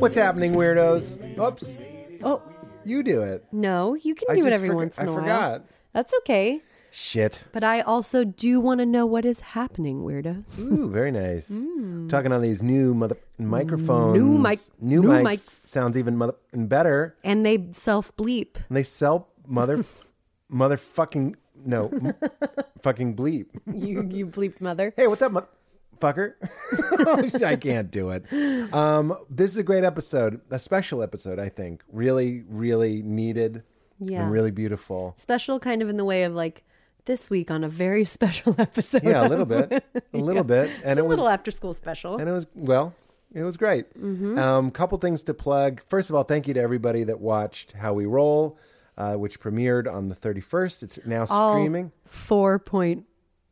What's happening, weirdos? Oops, Oh, you do it. no, you can I do it just every forg- once in I a while. forgot. That's okay. Shit. But I also do want to know what is happening, weirdos. Ooh, very nice. Hmm. Talking on these new mother microphones. New mic- New, new mics, mics. sounds even mother and better. And they self bleep. And they sell mother, motherfucking no, m- fucking bleep. You you bleeped mother. Hey, what's up, motherfucker? I can't do it. Um, this is a great episode, a special episode. I think really, really needed Yeah. and really beautiful. Special kind of in the way of like this week on a very special episode. Yeah, a little bit, a little bit, and it a was little after school special. and it was well it was great Mm-hmm. um couple things to plug first of all thank you to everybody that watched how we roll uh, which premiered on the 31st it's now All streaming Four point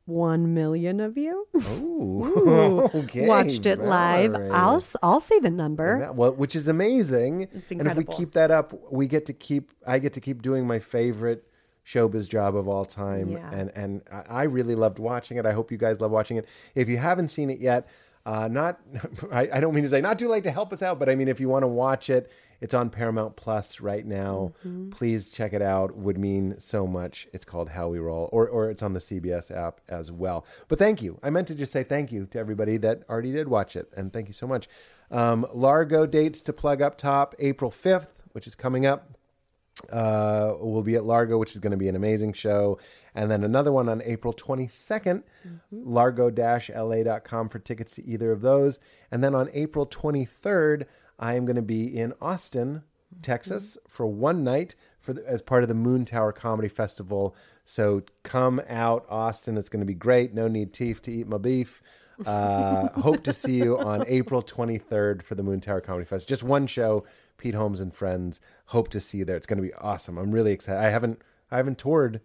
one million of you. Ooh. okay. Watched it live. I'll I'll say the number. Yeah, well which is amazing. It's and if we keep that up we get to keep i get to keep doing my favorite showbiz job of all time. Yeah. and and I- i really loved watching it. I hope you guys love watching it. If you haven't seen it yet uh, not I, I don't mean to say not too late to help us out but i mean if you want to watch it it's on paramount plus right now. Mm-hmm. please check it out. Would mean so much. It's called how we roll or, or it's on the cbs app as well. But thank you. I meant to just say thank you to everybody that already did watch it and thank you so much. Um, largo dates to plug up top april 5th which is coming up. Uh, will be at Largo, which is going to be an amazing show. And then another one on April 22nd, largo-la.com for tickets to either of those. And then on April 23rd, I am going to be in Austin, Texas for one night for the, as part of the Moontower Comedy Festival. So come out, Austin. It's going to be great. No need teeth to eat my beef. Uh, hope to see you on April 23rd for the Moontower Comedy Fest. Just one show, Pete Holmes and friends. Hope to see you there. It's going to be awesome. I'm really excited. I haven't I haven't toured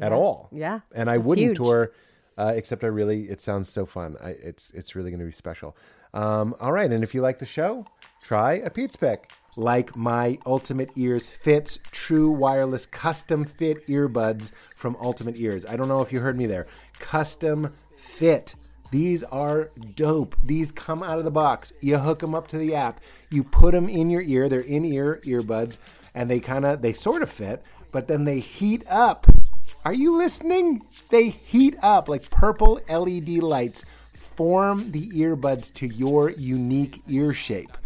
at all. Yeah, and I wouldn't huge. tour. Uh, except I really, it sounds so fun. I, it's it's really going to be special. Um, all right, and if you like the show, try a Pete's Pick. Like my Ultimate Ears Fits True Wireless Custom Fit Earbuds from Ultimate Ears. I don't know if you heard me there. Custom Fit. These are dope. These come out of the box. You hook them up to the app. You put them in your ear. They're in ear earbuds, and they kind of they sort of fit, but then they heat up. Are you listening? They heat up like purple LED lights. Form the earbuds to your unique ear shape.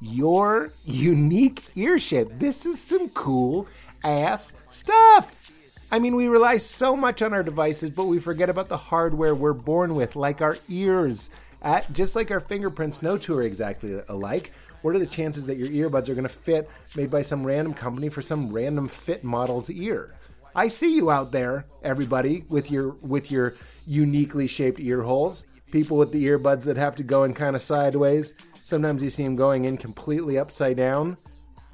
Your unique ear shape. This is some cool ass stuff. I mean, we rely so much on our devices, but we forget about the hardware we're born with, like our ears. At, just like our fingerprints, no two are exactly alike. What are the chances that your earbuds are going to fit made by some random company for some random fit model's ear? I see you out there, everybody, with your with your uniquely shaped ear holes. People with the earbuds that have to go in kind of sideways. Sometimes you see them going in completely upside down.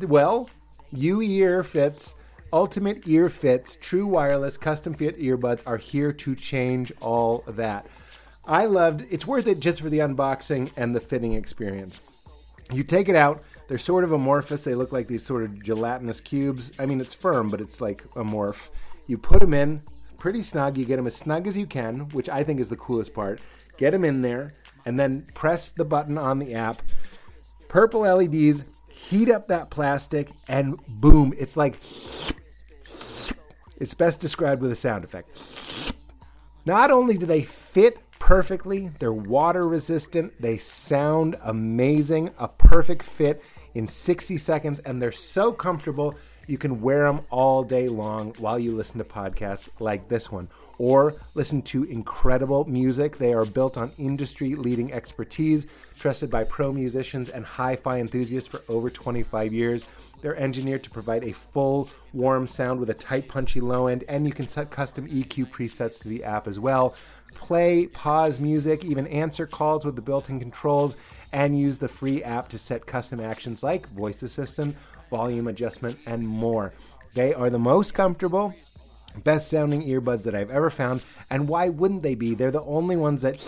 Well, U Ear Fits, Ultimate Ear Fits, true wireless custom fit earbuds are here to change all that. I loved it's worth it just for the unboxing and the fitting experience. You take it out, they're sort of amorphous. They look like these sort of gelatinous cubes. I mean, it's firm, but it's like amorph. You put them in, pretty snug. You get them as snug as you can, which I think is the coolest part. Get them in there, and then press the button on the app. Purple LEDs heat up that plastic, and boom, it's like it's best described with a sound effect. Not only do they fit perfectly, they're water resistant, they sound amazing, a perfect fit in 60 seconds, and they're so comfortable you can wear them all day long while you listen to podcasts like this one or listen to incredible music. They are built on industry leading expertise, trusted by pro musicians and hi fi enthusiasts for over 25 years. They're engineered to provide a full, warm sound with a tight, punchy low end, and you can set custom EQ presets to the app as well. Play, pause music, even answer calls with the built in controls, and use the free app to set custom actions like voice assistant, volume adjustment, and more. They are the most comfortable, best sounding earbuds that I've ever found. And why wouldn't they be? They're the only ones that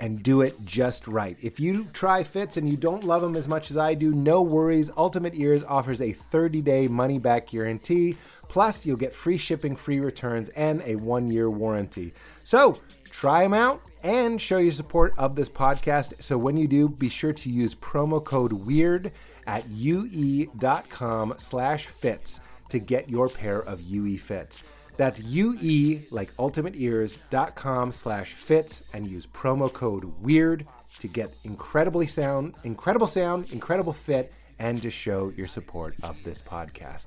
and do it just right. If you try Fits and you don't love them as much as I do, no worries. Ultimate Ears offers a 30 day money back guarantee. Plus, you'll get free shipping, free returns, and a one year warranty. So, try them out and show your support of this podcast. So, when you do, be sure to use promo code WEIRD at ue.com slash fits to get your pair of UE fits. That's UE, like ultimateears.com slash fits, and use promo code WEIRD to get incredibly sound, incredible sound, incredible fit, and to show your support of this podcast.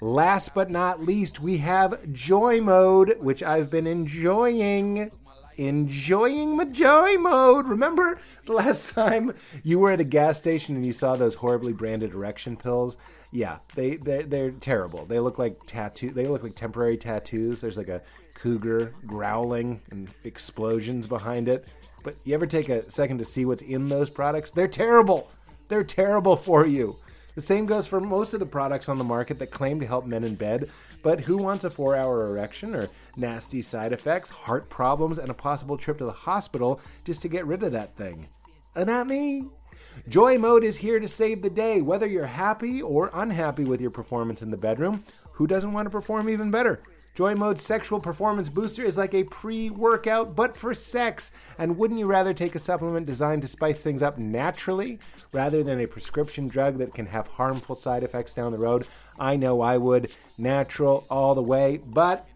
Last but not least, we have Joy Mode, which I've been enjoying. Enjoying my joy mode. Remember the last time you were at a gas station and you saw those horribly branded erection pills? Yeah, they they're, they're terrible. They look like tattoo. They look like temporary tattoos. There's like a cougar growling and explosions behind it. But you ever take a second to see what's in those products? They're terrible. They're terrible for you. The same goes for most of the products on the market that claim to help men in bed, but who wants a four hour erection or nasty side effects, heart problems, and a possible trip to the hospital just to get rid of that thing? Uh, not me. Joy Mode is here to save the day. Whether you're happy or unhappy with your performance in the bedroom, who doesn't want to perform even better? Joy Mode's sexual performance booster is like a pre workout, but for sex. And wouldn't you rather take a supplement designed to spice things up naturally rather than a prescription drug that can have harmful side effects down the road? I know I would. Natural all the way. But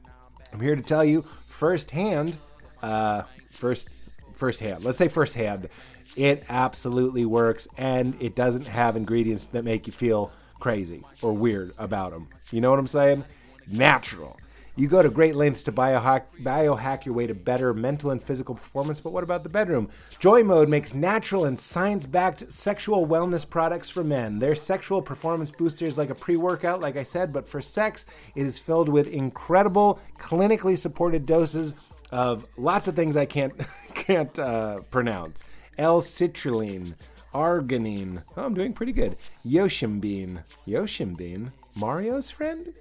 I'm here to tell you firsthand, uh, first, firsthand, let's say firsthand, it absolutely works and it doesn't have ingredients that make you feel crazy or weird about them. You know what I'm saying? Natural. You go to great lengths to biohack, biohack your way to better mental and physical performance, but what about the bedroom? Joy Mode makes natural and science backed sexual wellness products for men. Their sexual performance booster is like a pre workout, like I said, but for sex, it is filled with incredible, clinically supported doses of lots of things I can't, can't uh, pronounce L citrulline, arginine. Oh, I'm doing pretty good. Yoshimbean. Yoshimbean? Mario's friend?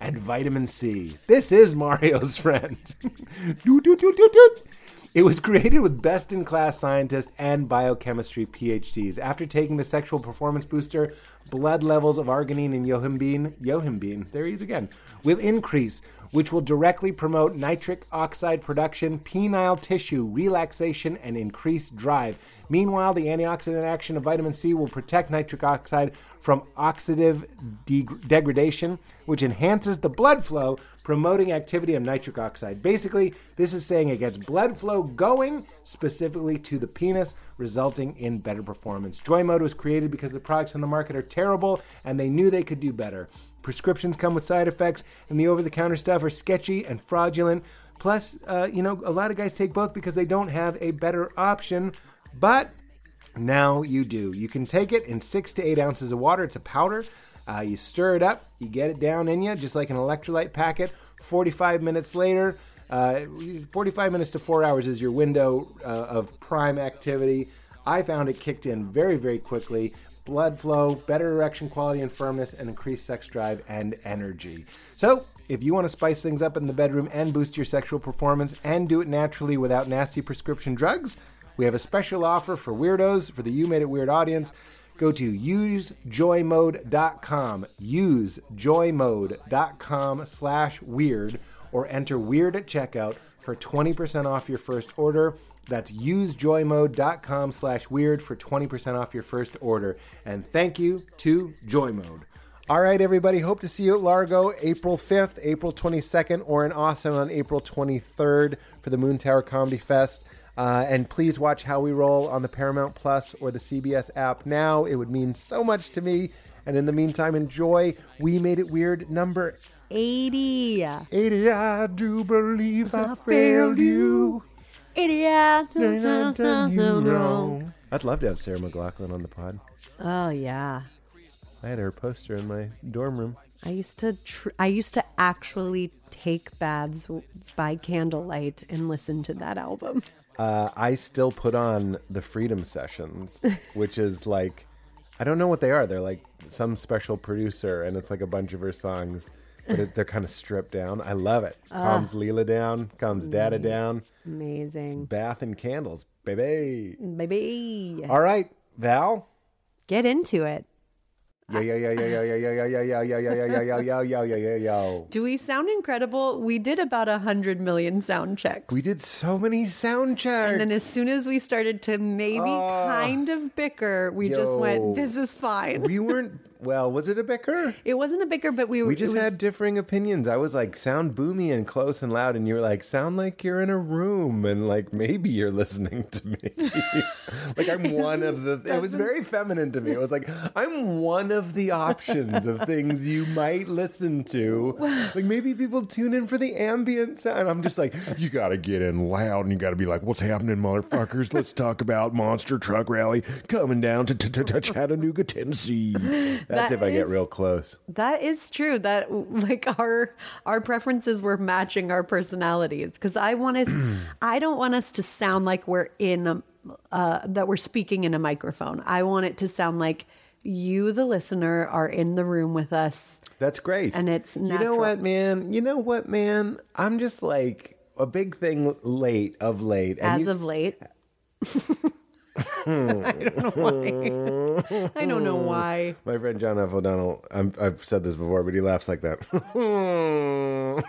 And vitamin C. This is Mario's friend. It was created with best in class scientists and biochemistry PhDs. After taking the sexual performance booster, blood levels of arginine and yohimbine, yohimbine, there he is again, will increase, which will directly promote nitric oxide production, penile tissue relaxation, and increased drive. Meanwhile, the antioxidant action of vitamin C will protect nitric oxide from oxidative de- degradation, which enhances the blood flow, promoting activity of nitric oxide. Basically, this is saying it gets blood flow going specifically to the penis, resulting in better performance. Joy Mode was created because the products on the market are terrible and they knew they could do better. Prescriptions come with side effects, and the over the counter stuff are sketchy and fraudulent. Plus, uh, you know, a lot of guys take both because they don't have a better option. But now you do. You can take it in six to eight ounces of water. It's a powder. Uh, you stir it up, you get it down in you, just like an electrolyte packet. 45 minutes later, uh, 45 minutes to four hours is your window uh, of prime activity. I found it kicked in very, very quickly. Blood flow, better erection quality and firmness, and increased sex drive and energy. So, if you want to spice things up in the bedroom and boost your sexual performance and do it naturally without nasty prescription drugs, we have a special offer for weirdos, for the You Made It Weird audience. Go to usejoymode.com, usejoymode.com slash weird, or enter weird at checkout for 20% off your first order. That's usejoymode.com slash weird for 20% off your first order. And thank you to Joymode. All right, everybody. Hope to see you at Largo April 5th, April 22nd, or in Austin on April 23rd for the Moontower Comedy Fest. Uh, and please watch How We Roll on the Paramount Plus or the CBS app now. It would mean so much to me. And in the meantime, enjoy We Made It Weird number 80. 80. I do believe I failed you. Idiot. You wrong. I'd love to have Sarah McLachlan on the pod. Oh, yeah. I had her poster in my dorm room. I used to tr- I used to actually take baths w- by candlelight and listen to that album. Uh, I still put on the Freedom Sessions, which is like, I don't know what they are. They're like some special producer, and it's like a bunch of her songs. But they're kind of stripped down. I love it. Calms Leela down, calms Dada down. Amazing. Bath and candles, baby. Baby. All right, Val. Get into it. Yo yo yo yo yo yo yo yo yo yo yo yo yo yo yo yo yo yo yo. Do we sound incredible? We did about a hundred million sound checks. We did so many sound checks. and then as soon as we started to maybe kind of bicker, we just went, "This is fine." we weren't. Well, was it a bicker? it wasn't a bicker, but we were. We just was- had differing opinions. I was like, sound boomy and close and loud, and you were like, sound like you're in a room, and like maybe you're listening to me. like I'm one of the. It was very feminine to me. It was like I'm one of the options of things you might listen to. Like maybe people tune in for the ambient sound. I'm just like, you got to get in loud, and you got to be like, what's happening, motherfuckers? Let's talk about Monster Truck Rally coming down to Chattanooga, Tennessee. That's That if I get real close. That is true. That like our our preferences were matching our personalities because I want wanted, I don't want us to sound like we're in a, uh, that we're speaking in a microphone. I want it to sound like you, the listener, are in the room with us. That's great. And it's You know what, man? You know what, man? I'm just like a big thing late of late. And As you- of late. I don't know why. I don't know why. my friend John F. O'Donnell, I'm, I've said this before, but he laughs like that.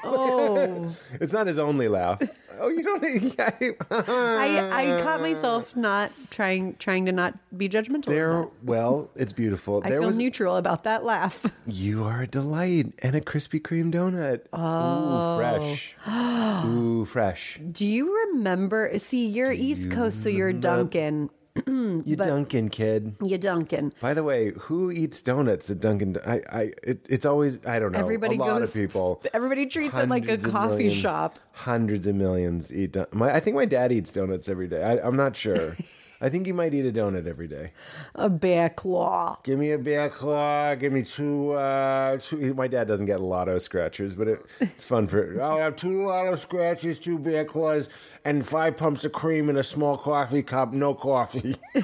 Oh, it's not his only laugh. Oh, you don't. I I caught myself not trying trying to not be judgmental. there. Well, it's beautiful. I there feel was. neutral about that laugh. you are a delight and a Krispy Kreme donut. Oh. Ooh, fresh. Ooh, fresh. Do you remember? See, you're East Coast, so you're Dunkin'. You Dunkin' kid. You Dunkin'. By the way, who eats donuts at Dunkin'? I, I, it, it's always I don't know. Everybody a lot goes. of people. Everybody treats it like a coffee millions- shop. Hundreds of millions eat. Don- my, I think my dad eats donuts every day. I, I'm not sure. I think you might eat a donut every day. A bear claw. Give me a bear claw. Give me two. Uh, two. My dad doesn't get lotto scratchers, but it, it's fun for. I'll have two lotto scratchers, two bear claws, and five pumps of cream in a small coffee cup. No coffee.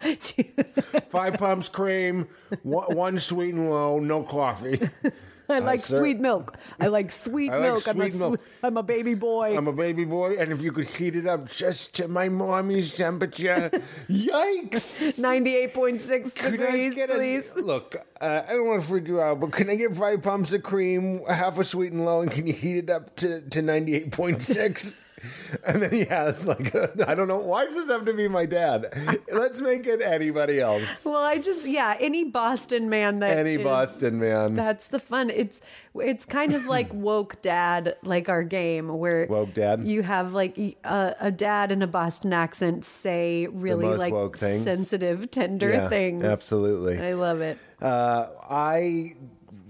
five pumps cream, one, one sweet and low, no coffee. I like sir. sweet milk. I like sweet I like milk. I'm, a milk. I'm a baby boy. I'm a baby boy, and if you could heat it up just to my mommy's temperature, yikes! 98.6 degrees, get a please. look? Uh, I don't want to freak you out, but can I get five pumps of cream, half a sweet and low, and can you heat it up to to ninety eight point six? And then he has like I I don't know why does this have to be my dad? Let's make it anybody else. Well, I just yeah, any Boston man that Any is- Boston man. That's the fun. It's it's kind of like woke dad, like our game where Woke dad? You have like a, a dad in a Boston accent say really most like woke things. sensitive, tender Yeah, things. absolutely. I love it. Uh, I,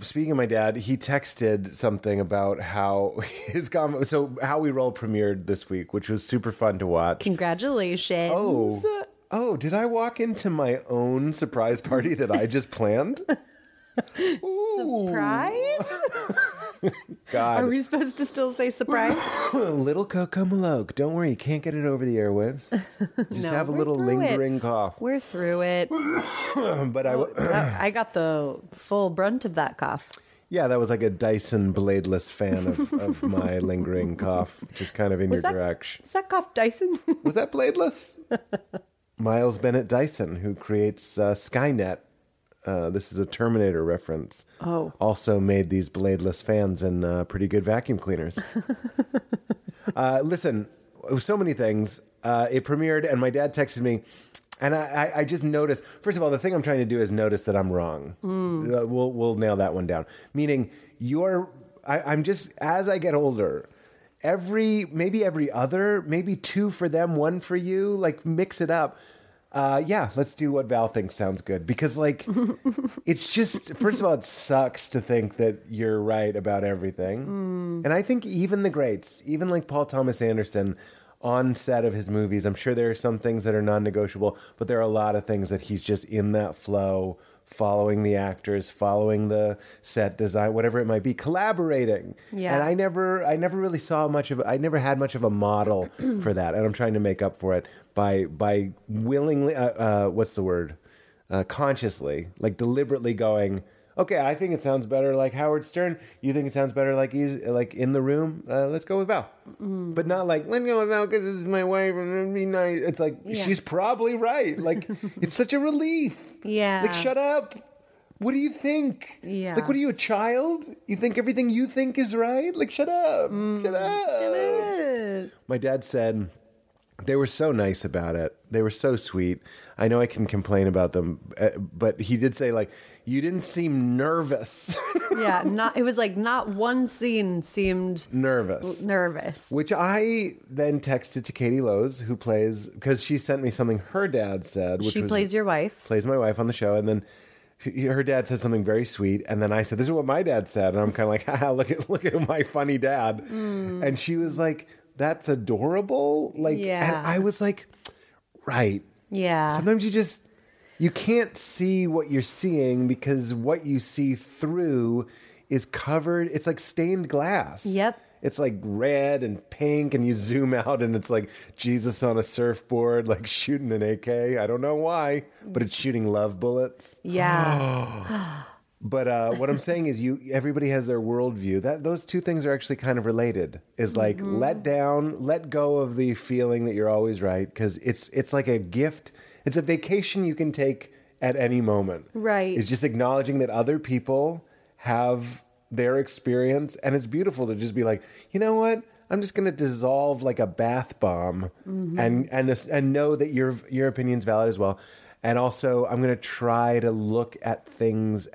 speaking of my dad, he texted something about how his comment. So how we roll premiered this week, which was super fun to watch. Congratulations. Oh, oh, did I walk into my own surprise party that I just planned? Ooh, Surprise? God, Are we supposed to still say surprise? little Coco Maloke. Don't worry, you can't get it over the airwaves. Just No, have a little through it. lingering cough. We're through it. But I, w- I got the full brunt of that cough. yeah, that was like a Dyson bladeless fan of, of my lingering cough, just kind of in your that- direction. Is that cough Dyson? Was that bladeless? Miles Bennett Dyson, who creates uh, Skynet. Uh, this is a Terminator reference. Oh. Also made these bladeless fans and uh, pretty good vacuum cleaners. uh, listen, so many things. Uh, it premiered, and my dad texted me, and I, I, just noticed. First of all, the thing I'm trying to do is notice that I'm wrong. Uh, we'll we'll nail that one down. Meaning, you're. I, I'm just as I get older. Every maybe every other, maybe two for them, one for you. Like mix it up. Uh, yeah, let's do what Val thinks sounds good. Because, like, it's just first of all, it sucks to think that you're right about everything, and I think even the greats, even like Paul Thomas Anderson, on set of his movies, I'm sure there are some things that are non-negotiable, but there are a lot of things that he's just in that flow, following the actors, following the set design, whatever it might be, collaborating. Yeah. and I never, I never really saw much of, I never had much of a model for that, and I'm trying to make up for it by by willingly, uh, uh, what's the word, uh, consciously, like deliberately going. Okay, I think it sounds better like Howard Stern. You think it sounds better like he's like in the room? Uh, let's go with Val. Mm. But not like let's go with Val because this is my wife and it'd be nice. It's like Yeah. she's probably right. Like it's such a relief. Yeah. Like shut up. What do you think? Yeah. Like what are you a child? You think everything you think is right? Like shut up. Mm. Shut up. My dad said they were so nice about it. They were so sweet. I know I can complain about them, uh, but he did say like you didn't seem nervous. Yeah, not it was like not one scene seemed nervous. nervous. Which I then texted to Katie Lowes, who plays because she sent me something her dad said. Which She was, plays your wife. plays my wife on the show, and then he- her dad said something very sweet, and then I said, "This is what my dad said," and I'm kind of like, "Haha, look at look at my funny dad," Mm. and she was like, "That's adorable," like, Yeah. and I was like, "Right." Yeah. Sometimes you just you can't see what you're seeing because what you see through is covered. It's like stained glass. Yep. It's like red and pink, and you zoom out, and it's like Jesus on a surfboard, like shooting an AK. I don't know why, but it's shooting love bullets. Yeah. But uh, what I'm saying is, you everybody has their worldview. That those two things are actually kind of related. Is like Mm-hmm. let down, let go of the feeling that you're always right, because it's it's like a gift. It's a vacation you can take at any moment. Right. It's just acknowledging that other people have their experience, and it's beautiful to just be like, you know what. I'm just going to dissolve like a bath bomb, and and and know that your your opinion's valid as well. And also, I'm going to try to look at things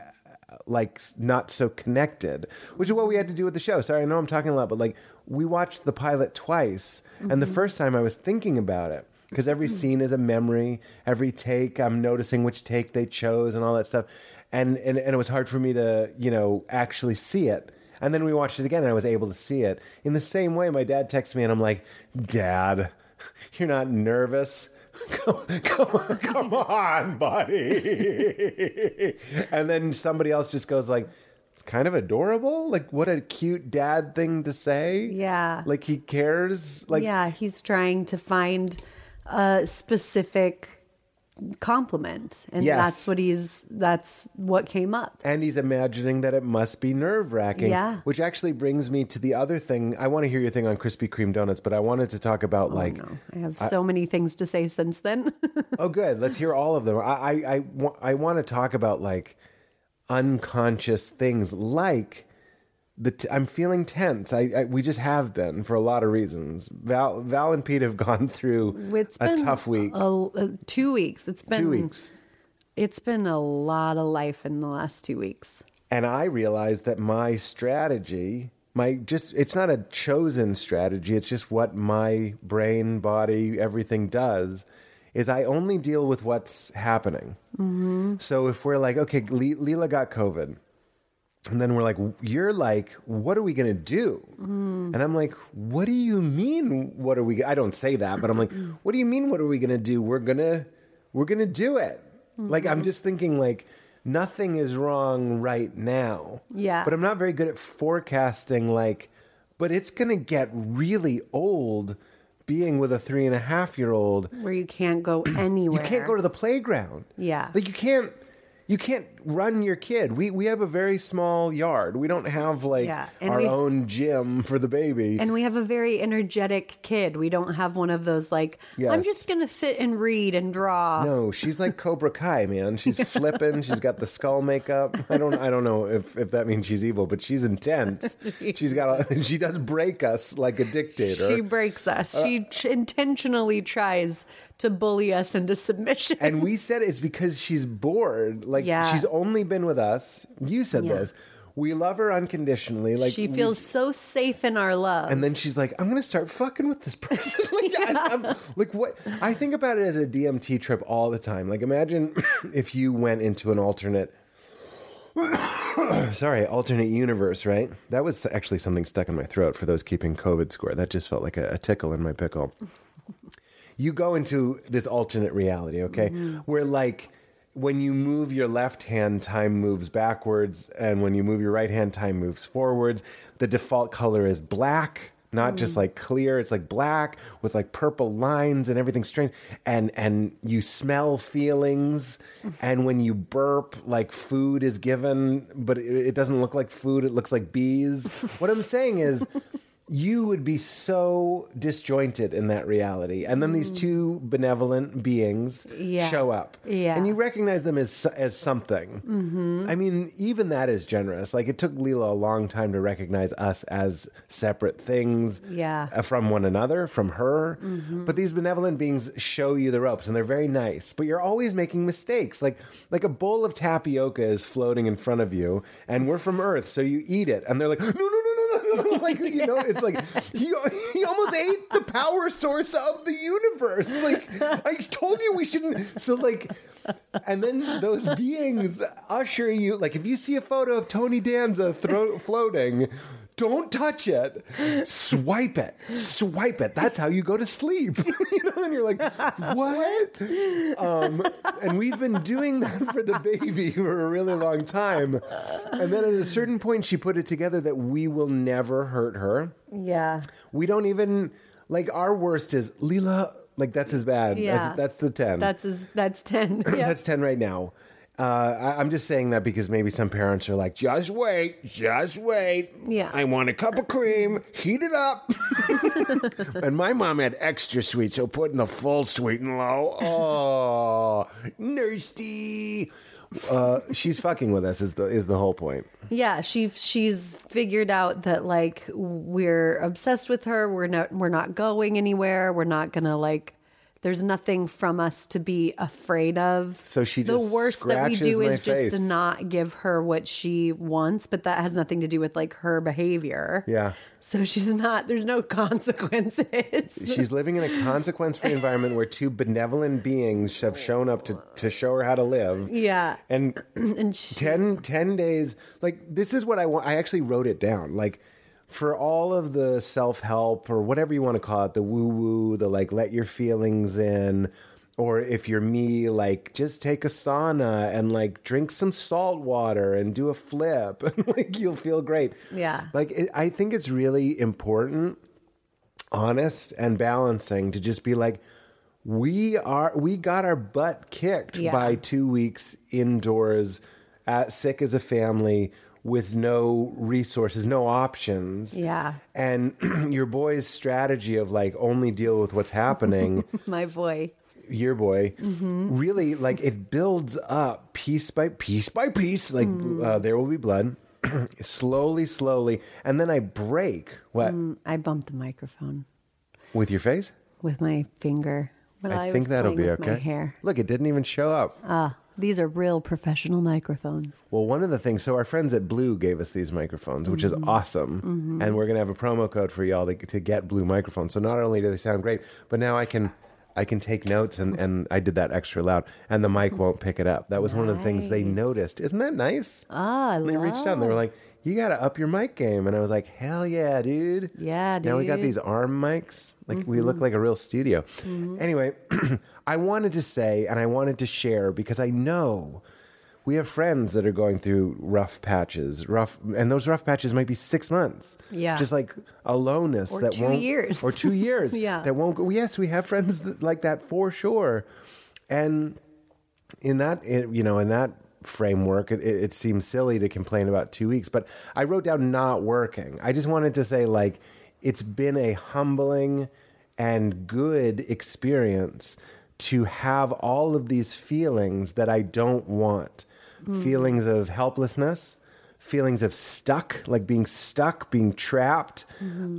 like not so connected, which is what we had to do with the show. Sorry, I know I'm talking a lot, but like we watched the pilot twice, and the mm-hmm. first time I was thinking about it because every mm. scene is a memory. Every take, I'm noticing which take they chose and all that stuff, and and and it was hard for me to you know actually see it. And then we watched it again, and I was able to see it in the same way. My dad texts me, and I'm like, "Dad, you're not nervous." Come, come, come on, buddy. and then somebody else just goes like, it's kind of adorable. Like, what a cute dad thing to say. Yeah. Like he cares. Like, yeah, he's trying to find a specific compliment. And Yes. that's what he's that's what came up. and he's imagining that it must be nerve wracking. Yeah. Which actually brings me to the other thing. I want to hear your thing on Krispy Kreme donuts, but I wanted to talk about oh, like No, I have so many things to say since then. Oh, good. Let's hear all of them. I, I, I, I want to talk about like unconscious things, like the. T- I'm feeling tense. I, I, we just have been for a lot of reasons. Val, Val and Pete have gone through it's a tough week. a- a- uh, two weeks. It's been two weeks, It's been a lot of life in the last two weeks. and I realized that my strategy, my just, it's not a chosen strategy. It's just what my brain, body, everything does. Is I only deal with what's happening. Mm-hmm. So if we're like, okay, Le- Leela got COVID, and then we're like, you're like, what are we gonna do? Mm-hmm. And I'm like, what do you mean? What are we? I don't say that, but I'm like, mm-hmm. what do you mean? What are we gonna do? We're gonna, we're gonna do it. Mm-hmm. Like I'm just thinking like. Nothing is wrong right now. Yeah. But I'm not very good at forecasting, like, but it's going to get really old being with a three and a half year old Where you can't go anywhere. you can't go to the playground. Yeah. Like you can't you can't run your kid. We we have a very small yard. We don't have like Yeah, our we- own gym for the baby. And we have a very energetic kid. We don't have one of those like I'm just gonna sit and read and draw. no, she's like Cobra Kai, man. She's flipping. She's got the skull makeup. I don't. I don't know if, if that means she's evil, but she's intense. She's got. A, she does break us like a dictator. She breaks us. Uh, she ch- intentionally tries to bully us into submission. and we said it's because she's bored. Like Yeah. she's only been with us. You said Yeah. this. We love her unconditionally. Like she we- feels so safe in our love. And then she's like, I'm going to start fucking with this person. like, I, am like, what? I think about it as a DMT trip all the time. Like, imagine if you went into an alternate, sorry, alternate universe, right? That was actually something stuck in my throat for those keeping COVID score. That just felt like a, a tickle in my pickle. You go into this alternate reality, okay? Mm-hmm. Where, like, when you move your left hand, time moves backwards, and when you move your right hand, time moves forwards. The default color is black, not just mm. like clear. It's like black with like purple lines and everything strange. And and you smell feelings. And when you burp, like food is given, but it, it doesn't look like food. It looks like bees. what I'm saying is. You would be so disjointed in that reality. And then these two benevolent beings Yeah. show up. Yeah. And you recognize them as as something. Mm-hmm. I mean, even that is generous. Like it took Leela a long time to recognize us as separate things. Yeah. uh, From one another, from her. But these benevolent beings show you the ropes, and they're very nice. But you're always making mistakes. Like like a bowl of tapioca is floating in front of you, and we're from Earth, so you eat it, and they're like, no, no, like you know, it's like he he almost ate the power source of the universe. Like I told you we shouldn't. So like, and then those beings usher you. Like if you see a photo of Tony Danza thro- floating. Don't touch it. Swipe it. Swipe it. That's how you go to sleep. you know, and you're like, what? Um, and we've been doing that for the baby for a really long time. And then at a certain point, she put it together that we will never hurt her. Yeah. We don't even like our worst is Leela. Like that's as bad. Yeah. That's, that's the ten. That's his, that's 10. Yeah. That's 10 right now. Uh, I, I'm just saying that because maybe some parents are like, just wait, just wait. Yeah. I want a cup of cream, heat it up. and my mom had extra sweet, so put in the full sweet and low. Oh, nursey. Uh, she's fucking with us is the is the whole point. Yeah, she she's figured out that like we're obsessed with her. We're not we're not going anywhere. We're not gonna like. There's nothing from us to be afraid of. So she the worst that we do is just to not give her what she wants, but that has nothing to do with like her behavior. Yeah. So she's not. There's no consequences. She's living in a consequence free environment where two benevolent beings have shown up to, to show her how to live. Yeah. And and she, 10, 10 days like this is what i want i actually wrote it down like for all of the self-help or whatever you want to call it the woo-woo the like let your feelings in or if you're me like just take a sauna and like drink some salt water and do a flip and like you'll feel great Yeah. like it, i think it's really important honest and balancing to just be like we are we got our butt kicked Yeah. by two weeks indoors at sick as a family with no resources no options. Yeah. and your boy's strategy of like only deal with what's happening my boy. your boy. Mm-hmm. really like it builds up piece by piece by piece. Like Mm. uh, there will be blood. Slowly slowly. And then i break. What? I bumped the microphone. With your face? With my finger. I, i think that'll be okay. look it didn't even show up. Ah, these are real professional microphones. Well, one of the things, so our friends at Blue gave us these microphones, which Mm-hmm. is awesome. And we're going to have a promo code for y'all to, to get Blue microphones. So not only do they sound great, but now I can. I can take notes, and, and I did that extra loud, and the mic won't pick it up. That was one of the things they noticed. Isn't that nice? Ah, I And they reached out and they were like, "You got to up your mic game," and I was like, "Hell yeah, dude!" Yeah, dude. Now we got these arm mics. Like we Mm-hmm. look like a real studio. Anyway, I wanted to say and I wanted to share because I know we have friends that are going through rough patches, rough, and those rough patches might be six months. Yeah. just like aloneness Or that two won't, years. or two years. Yeah. that won't go. Yes, we have friends that, like that for sure, and in that you know in that framework. It, it, seems silly to complain about two weeks but i wrote down not working. I just wanted to say like it's been a humbling and good experience to have all of these feelings that i don't want. Feelings of helplessness feelings of stuck like being stuck being trapped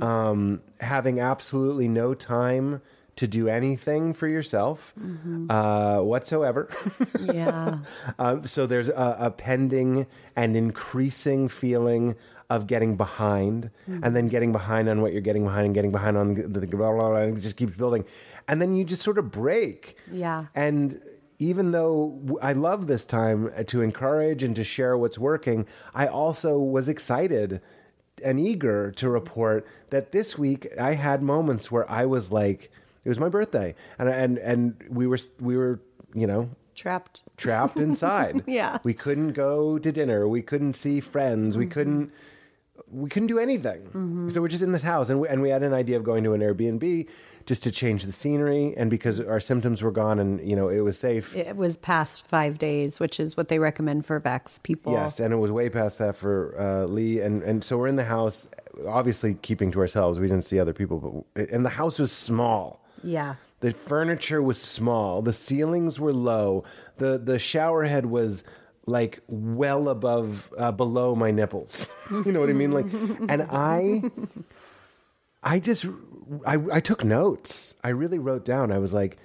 um, having absolutely no time to do anything for yourself uh, whatsoever. Yeah. um, so there's a, a pending and increasing feeling of getting behind, and then getting behind on what you're getting behind, and getting behind on the, the blah, blah, blah, and it just keeps building, and then you just sort of break. Yeah. And even though I love this time to encourage and to share what's working, I also was excited and eager to report that this week I had moments where I was like, it was my birthday, and and and we were we were you know Trapped. trapped inside. Yeah. we couldn't go to dinner. We couldn't see friends. We couldn't we couldn't do anything. So we're just in this house, and we, and we had an idea of going to an Airbnb just to change the scenery, and because our symptoms were gone, and you know it was safe. It was past five days, which is what they recommend for vax people. Yes, and it was way past that for uh, Lee, and and so we're in the house, obviously keeping to ourselves. We didn't see other people, but and the house was small. Yeah. The furniture was small. The ceilings were low. the The shower head was like well above, uh, below my nipples. you know what I mean? Like, and I, I just, I, I took notes. I really wrote down. I was like,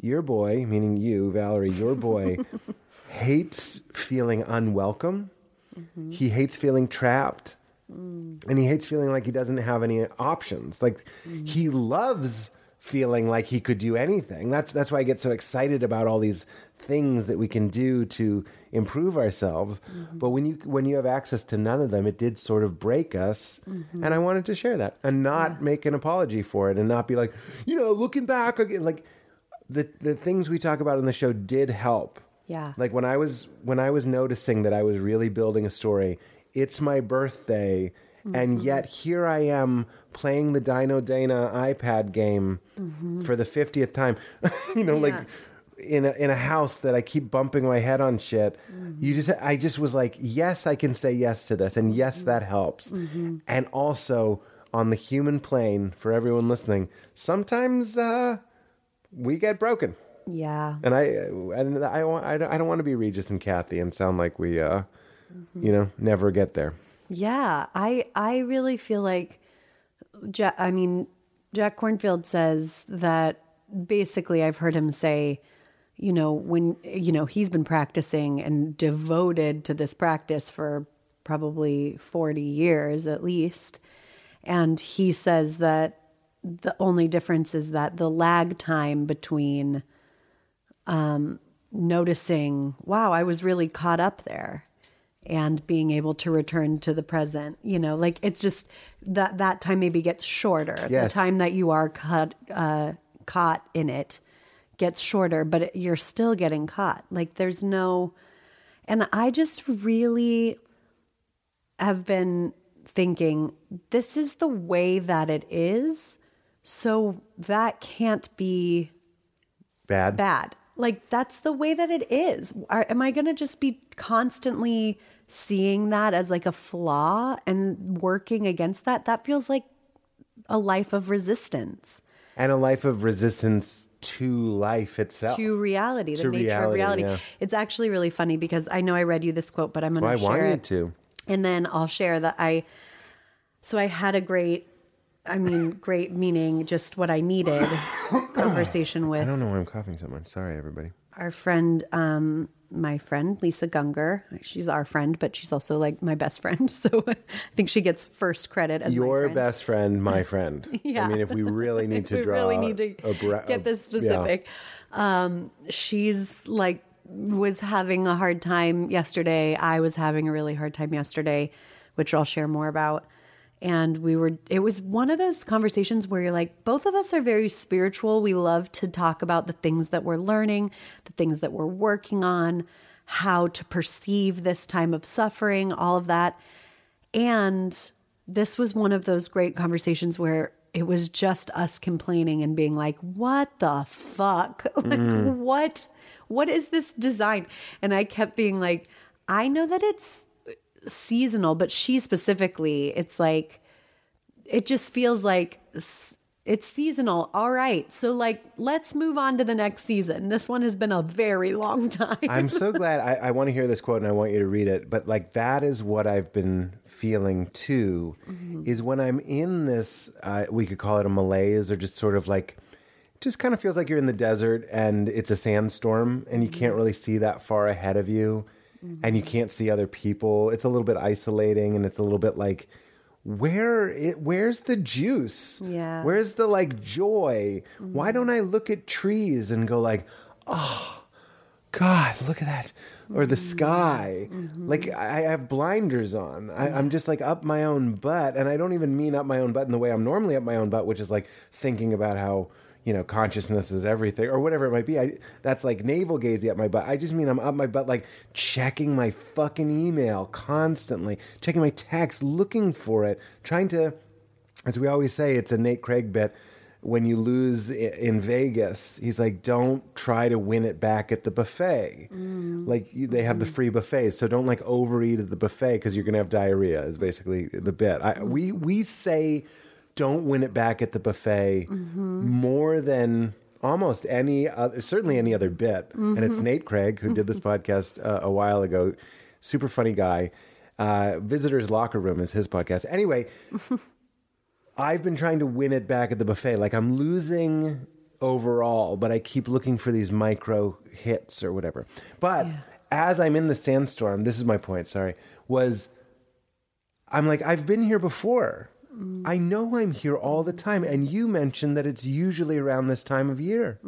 your boy, meaning you, Valerie, your boy, hates feeling unwelcome. Mm-hmm. He hates feeling trapped. Mm. And he hates feeling like he doesn't have any options. Like mm. he loves feeling like he could do anything. That's that's why I get so excited about all these things that we can do to improve ourselves. Mm-hmm. But when you when you have access to none of them, it did sort of break us. Mm-hmm. And I wanted to share that and not make an apology for it and not be like, you know, looking back again, like the the things we talk about in the show did help. Yeah. Like when I was when I was noticing that I was really building a story, it's my birthday and mm-hmm. yet here I am playing the Dino Dana iPad game mm-hmm. for the 50th time. you know, like in a, in a house that I keep bumping my head on shit. Mm-hmm. You just I just was like, yes, I can say yes to this and mm-hmm. yes that helps. And also on the human plane for everyone listening, sometimes uh we get broken. Yeah. And I and I want I don't, I don't want to be Regis and Kathy and sound like we uh you know never get there. Yeah, I I really feel like Jack, I mean Jack Kornfield says that basically I've heard him say you know when you know he's been practicing and devoted to this practice for probably 40 years at least. And he says that the only difference is that the lag time between um, noticing wow I was really caught up there and being able to return to the present you know like it's just that that time maybe gets shorter Yes. the time that you are caught uh, caught in it gets shorter but it, you're still getting caught like there's no and i just really have been thinking this is the way that it is so that can't be Bad. bad. Like that's the way that it is. Are, am I going to just be constantly seeing that as like a flaw and working against that? That feels like a life of resistance And a life of resistance to life itself. to reality, the To nature of reality, reality. yeah. It's actually really funny because I know I read you this quote, but I'm going to Well, share want you it. to. And then I'll share that I, so I had a great, I mean, great meaning, just what I needed conversation with I don't know why I'm coughing so much. Sorry, everybody. our friend, um, my friend Lisa Gungor. She's our friend, but she's also like my best friend. So I think she gets first credit as Your friend. best friend, my friend. Yeah. I mean, if we really need to we draw, really need to bra- get this yeah. specific. Um, she's like was having a hard time yesterday. I was having a really hard time yesterday, which I'll share more about. And we were, it was one of those conversations where you're like, both of us are very spiritual. We love to talk about the things that we're learning, the things that we're working on, how to perceive this time of suffering, all of that. And this was one of those great conversations where it was just us complaining and being like, what the fuck? Like, mm. what, what is this design? And I kept being like, I know that it's seasonal, but she specifically, it's like, it just feels like it's seasonal. All right. So, like, let's move on to the next season. This one has been a very long time. I'm so glad. I, I want to hear this quote and I want you to read it. But like that is what I've been feeling too. Mm-hmm. Is when I'm in this, uh, we could call it a malaise or just sort of like, just kind of feels like you're in the desert and it's a sandstorm and you Mm-hmm. can't really see that far ahead of you, and you can't see other people. It's a little bit isolating and it's a little bit like. Where it where's the juice? Yeah. Where's the like joy? Why mm-hmm. don't I look at trees and go like, oh, God, look at that. Or the mm-hmm. sky. Mm-hmm. Like I have blinders on. I, I'm just like up my own butt. And I don't even mean up my own butt in the way I'm normally up my own butt, which is like thinking about how, you know, consciousness is everything or whatever it might be. I, that's like navel gazing at my butt. I just mean I'm up my butt, like checking my fucking email constantly, checking my text, looking for it, trying to, as we always say, it's a Nate Craig bit. When you lose in Vegas, he's like, don't try to win it back at the buffet. Mm. Like they have the mm. free buffets, so don't like overeat at the buffet because you're gonna have diarrhea. Is basically the bit. I, we we say don't win it back at the buffet more than almost any other, certainly any other bit. And it's Nate Craig who did this podcast uh, a while ago. Super funny guy. Uh, Visitors Locker Room is his podcast. Anyway, I've been trying to win it back at the buffet. Like I'm losing overall, but I keep looking for these micro hits or whatever. But as I'm in the sandstorm, this is my point, sorry, was I'm like, I've been here before. I know I'm here all the time. And you mentioned that it's usually around this time of year.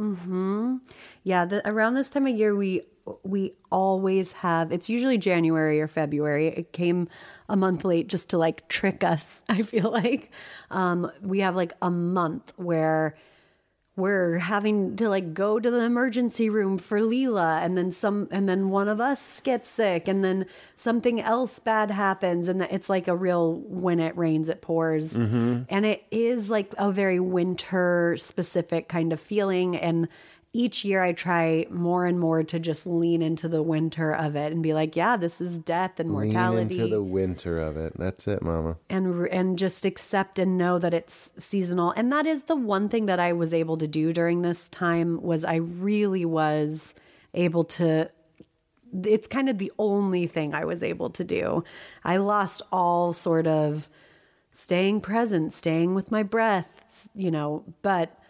Yeah, the, around this time of year, we we always have. It's usually January or February. It came a month late just to like trick us. I feel like um, we have like a month where we're having to like go to the emergency room for Leela and then some and then one of us gets sick and then something else bad happens and it's like a real when it rains it pours. Mm-hmm. And it is like a very winter specific kind of feeling and each year I try more and more to just lean into the winter of it and be like yeah this is death and mortality Lean into the winter of it. That's it, mama. and and just accept and know that it's seasonal and that is the one thing that i was able to do during this time was i really was able to it's kind of the only thing i was able to do i lost all sort of staying present staying with my breath you know but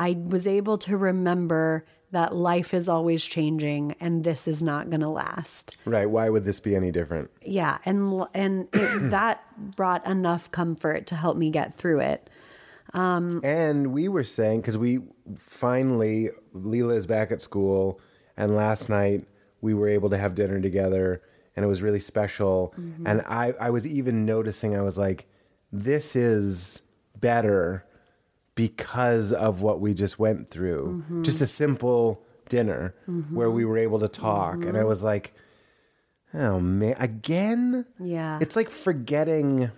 i was able to remember that life is always changing and this is not going to last Right. Why would this be any different? yeah and and it, that brought enough comfort to help me get through it um, And we were saying because we finally Leela is back at school, and last night we were able to have dinner together, and it was really special. Mm-hmm. And I I was even noticing I was like, this is better because of what we just went through. Mm-hmm. Just a simple dinner mm-hmm. where we were able to talk, and I mm-hmm. was like. Oh man, again? Yeah. It's like forgetting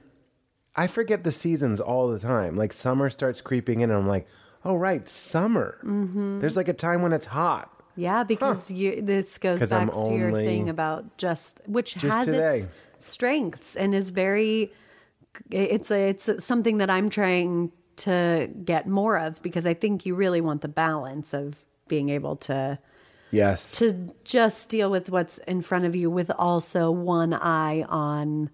I forget the seasons all the time. Like summer starts creeping in, and I'm like, oh right, summer. Mm-hmm. There's like a time when it's hot. yeah because you this goes back I'm to your thing about just which Just has today. its strengths and is very it's a, it's something that i'm trying to get more of because i think you really want the balance of being able to Yes. to just deal with what's in front of you with also one eye on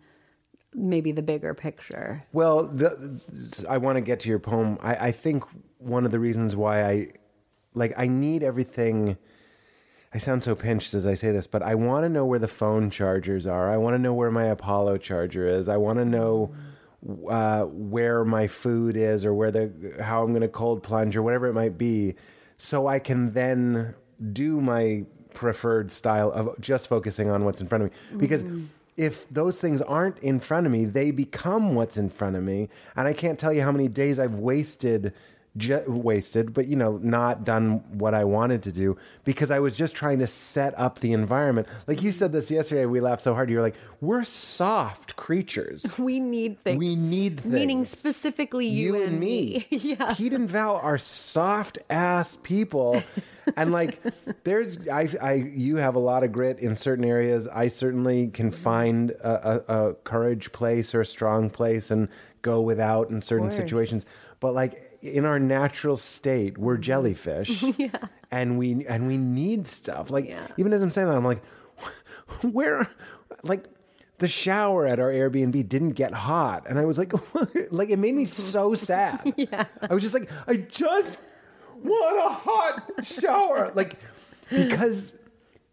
maybe the bigger picture. Well, the, I want to get to your poem. I, I think one of the reasons why I like I need everything. I sound so pinched as I say this, but I want to know where the phone chargers are. I want to know where my Apollo charger is. I want to know uh, where my food is, or where the how I'm going to cold plunge, or whatever it might be, so I can then do my preferred style of just focusing on what's in front of me. Because if those things aren't in front of me, they become what's in front of me. And I can't tell you how many days I've wasted, ju- wasted, but you know, not done what I wanted to do because I was just trying to set up the environment. Like you said this yesterday, we laughed so hard. You're like, we're soft creatures. We need things. We need things. Meaning specifically you, you and me. yeah. Pete and Val are soft ass people. and like there's I I you have a lot of grit in certain areas. I certainly can find a, a, a courage place or a strong place and go without in certain situations. But like in our natural state, we're mm-hmm. jellyfish. yeah. And we and we need stuff. Like Yeah. even as I'm saying that, I'm like, where like the shower at our Airbnb didn't get hot. And I was like, like it made me so sad. yeah. I was just like, I just want a hot shower. like, because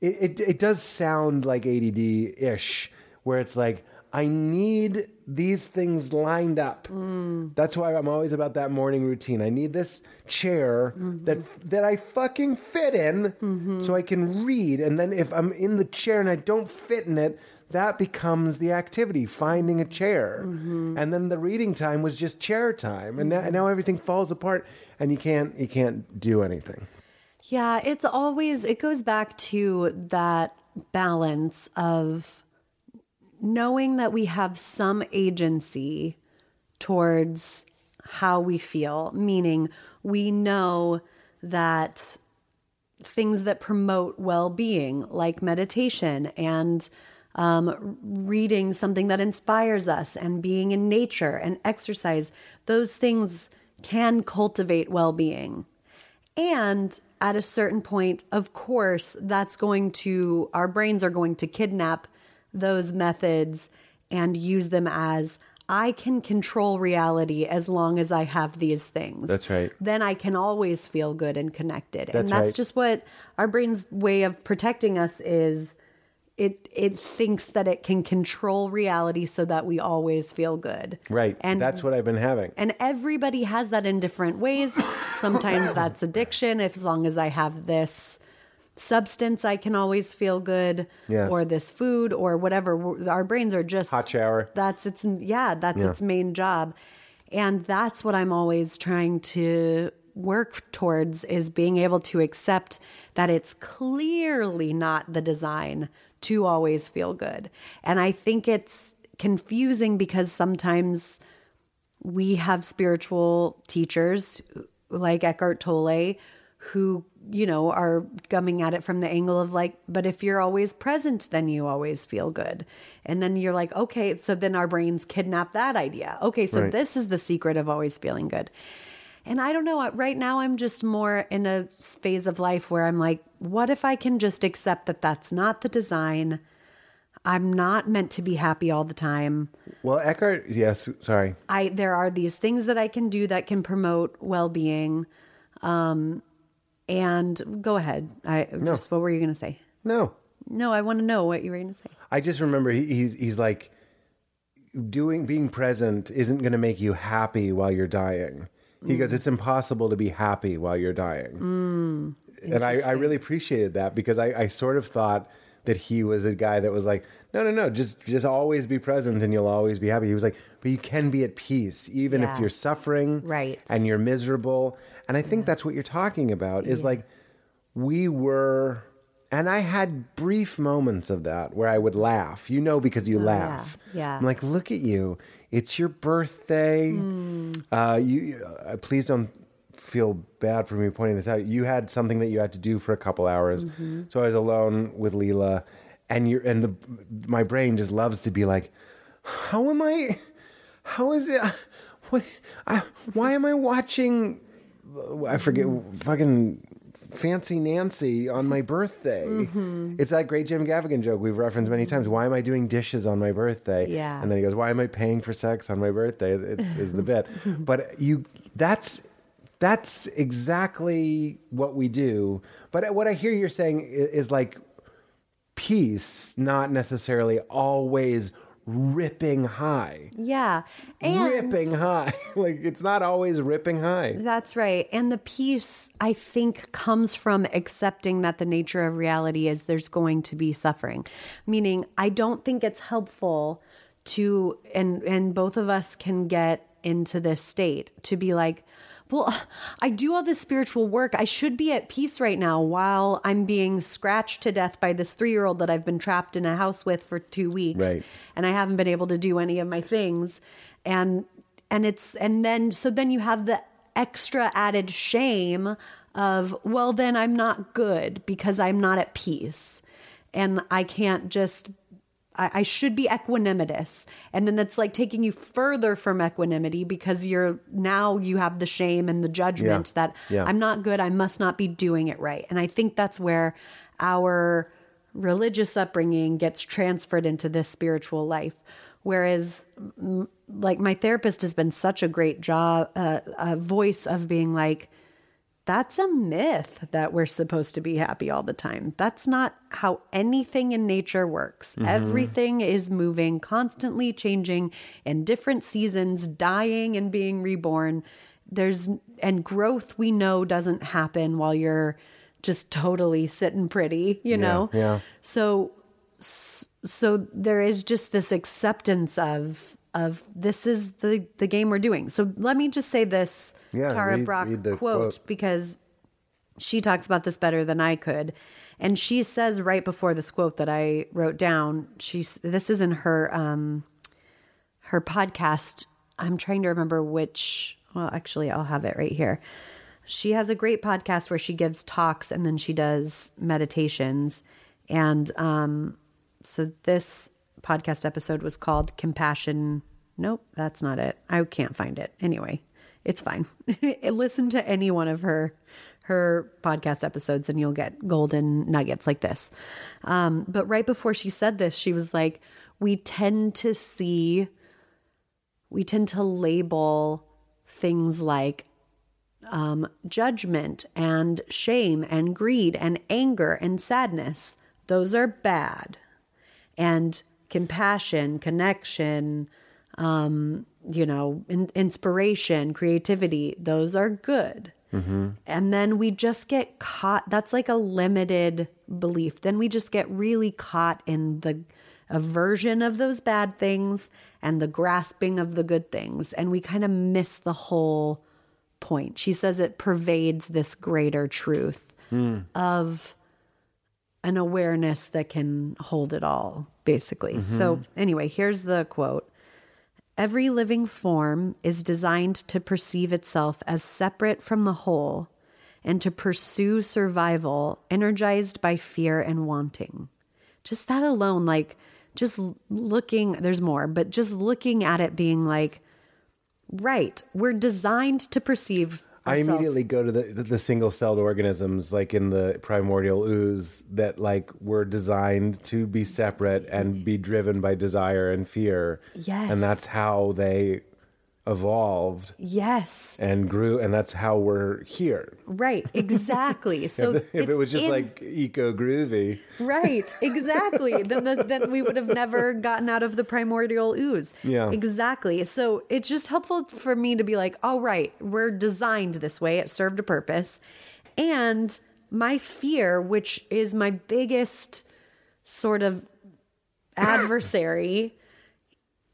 it, it, it does sound like ADD ish, where it's like, I need these things lined up. Mm. That's why I'm always about that morning routine. I need this chair mm-hmm. that that I fucking fit in mm-hmm. so I can read and then if I'm in the chair and I don't fit in it, that becomes the activity, finding a chair. Mm-hmm. And then the reading time was just chair time. And now, and now everything falls apart and you can't you can't do anything. Yeah, it's always, it goes back to that balance of knowing that we have some agency towards how we feel, meaning we know that things that promote well being, like meditation and um, reading something that inspires us and being in nature and exercise, those things can cultivate well being. And at a certain point, of course, that's going to, our brains are going to kidnap those methods and use them as I can control reality as long as I have these things. That's right. Then I can always feel good and connected. and That's that's right. just what our brain's way of protecting us is it it thinks that it can control reality so that we always feel good. Right. And that's what I've been having. and everybody has that in different ways. Sometimes that's addiction. If as long as I have this substance, I can always feel good, Yes. or this food, or whatever. Our brains are just Hot shower. That's its yeah. That's Yeah. its main job, and that's what I'm always trying to work towards is being able to accept that it's clearly not the design to always feel good. And I think it's confusing because sometimes we have spiritual teachers like Eckhart Tolle who, you know, are coming at it from the angle of like, but if you're always present, then you always feel good. And then you're like, okay, so then our brains kidnap that idea. Okay, so Right. this is the secret of always feeling good. And I don't know, right now I'm just more in a phase of life where I'm like, what if I can just accept that that's not the design? I'm not meant to be happy all the time. Well, Eckhart, yes, sorry. I there are these things that I can do that can promote well-being. Um and go ahead. I just what were you going to say? No. No, I want to know what you were going to say. I just remember he, he's he's like doing being present isn't going to make you happy while you're dying. He goes, it's impossible to be happy while you're dying. Hmm. and I, I really appreciated that because I, I sort of thought that he was a guy that was like, no, no, no, just just always be present and you'll always be happy. He was like, but you can be at peace even Yeah. if you're suffering, Right. And you're miserable. And I think that's what you're talking about. Is like we were and I had brief moments of that where I would laugh. You know because you oh, laugh. Oh, yeah. I'm like, look at you. It's your birthday. Hmm. Uh, you uh, please don't feel bad for me pointing this out. You had something that you had to do for a couple hours. Mm-hmm. So I was alone with Leela and you and the my brain just loves to be like, how am I how is it what I, why am I watching I forget fucking Fancy Nancy on my birthday. Mm-hmm. It's that great Jim Gaffigan joke we've referenced many times. Why am I doing dishes on my birthday? Yeah. And then he goes, Why am I paying for sex on my birthday? It's is the bit. but you that's that's exactly what we do. But what I hear you're saying i- is like peace, not necessarily always ripping high. Yeah. And ripping high. like it's not always ripping high. That's right. And the peace, I think, comes from accepting that the nature of reality is there's going to be suffering. Meaning, I don't think it's helpful to, and, and both of us can get into this state to be like, well, I do all this spiritual work. I should be at peace right now while I'm being scratched to death by this three year old that I've been trapped in a house with for two weeks. Right. And I haven't been able to do any of my things. And and it's and then so then you have the extra added shame of, well, then I'm not good because I'm not at peace. And I can't just I, I should be equanimitous. And then that's like taking you further from equanimity because you're now you have the shame and the judgment Yeah. that Yeah. I'm not good, I must not be doing it right. And I think that's where our religious upbringing gets transferred into this spiritual life. Whereas, like, my therapist has been such a great job, uh, a voice of being like, that's a myth that we're supposed to be happy all the time. That's not how anything in nature works. Mm-hmm. Everything is moving, constantly changing in different seasons, dying and being reborn. There's and growth we know doesn't happen while you're just totally sitting pretty, you know? yeah. So so there is just this acceptance of of this is the the game we're doing. So let me just say this Yeah, Tara read- Brach read quote, quote. because she talks about this better than I could. And she says right before this quote that I wrote down, she's this is in her um her podcast. I'm trying to remember which well actually I'll have it right here. She has a great podcast where she gives talks and then she does meditations. And um so this podcast episode was called Compassion. Nope, that's not it. I can't find it. Anyway, it's fine. Listen to any one of her her podcast episodes and you'll get golden nuggets like this. Um, but right before she said this, she was like, "We tend to see, we tend to label things like um, judgment and shame and greed and anger and sadness. Those are bad. And compassion, connection, um, you know, in- inspiration, creativity, those are good. And then we just get caught. That's like a limited belief. Then we just get really caught in the aversion of those bad things and the grasping of the good things. And we kind of miss the whole point. She says it pervades this greater truth of an awareness that can hold it all, basically. So, mm-hmm. anyway, here's the quote Every living form is designed to perceive itself as separate from the whole and to pursue survival energized by fear and wanting. Just that alone, like, just looking, there's more, but just looking at it being like, right, we're designed to perceive. I immediately go to the the, the single celled organisms like in the primordial ooze that like were designed to be separate and mm-hmm. be driven by desire and fear. Yes. And that's how they evolved Yes. and grew and that's how we're here. Right, exactly. So if it was just in- like eco groovy. right, exactly, then the, then we would have never gotten out of the primordial ooze. Yeah. exactly. So it's just helpful for me to be like, all right, we're designed this way. It served a purpose, and my fear, which is my biggest sort of adversary,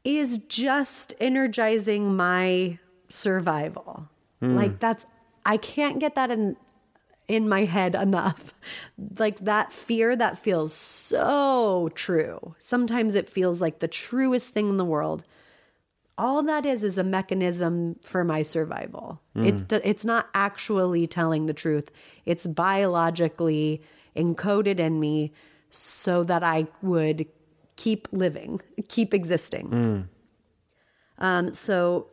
is just energizing my survival. Hmm. Like that's I can't get that in in my head enough. Like that fear that feels so true. Sometimes it feels like the truest thing in the world. All that is is a mechanism for my survival. Hmm. It's it's not actually telling the truth. It's biologically encoded in me so that I would keep living, keep existing. Um, so,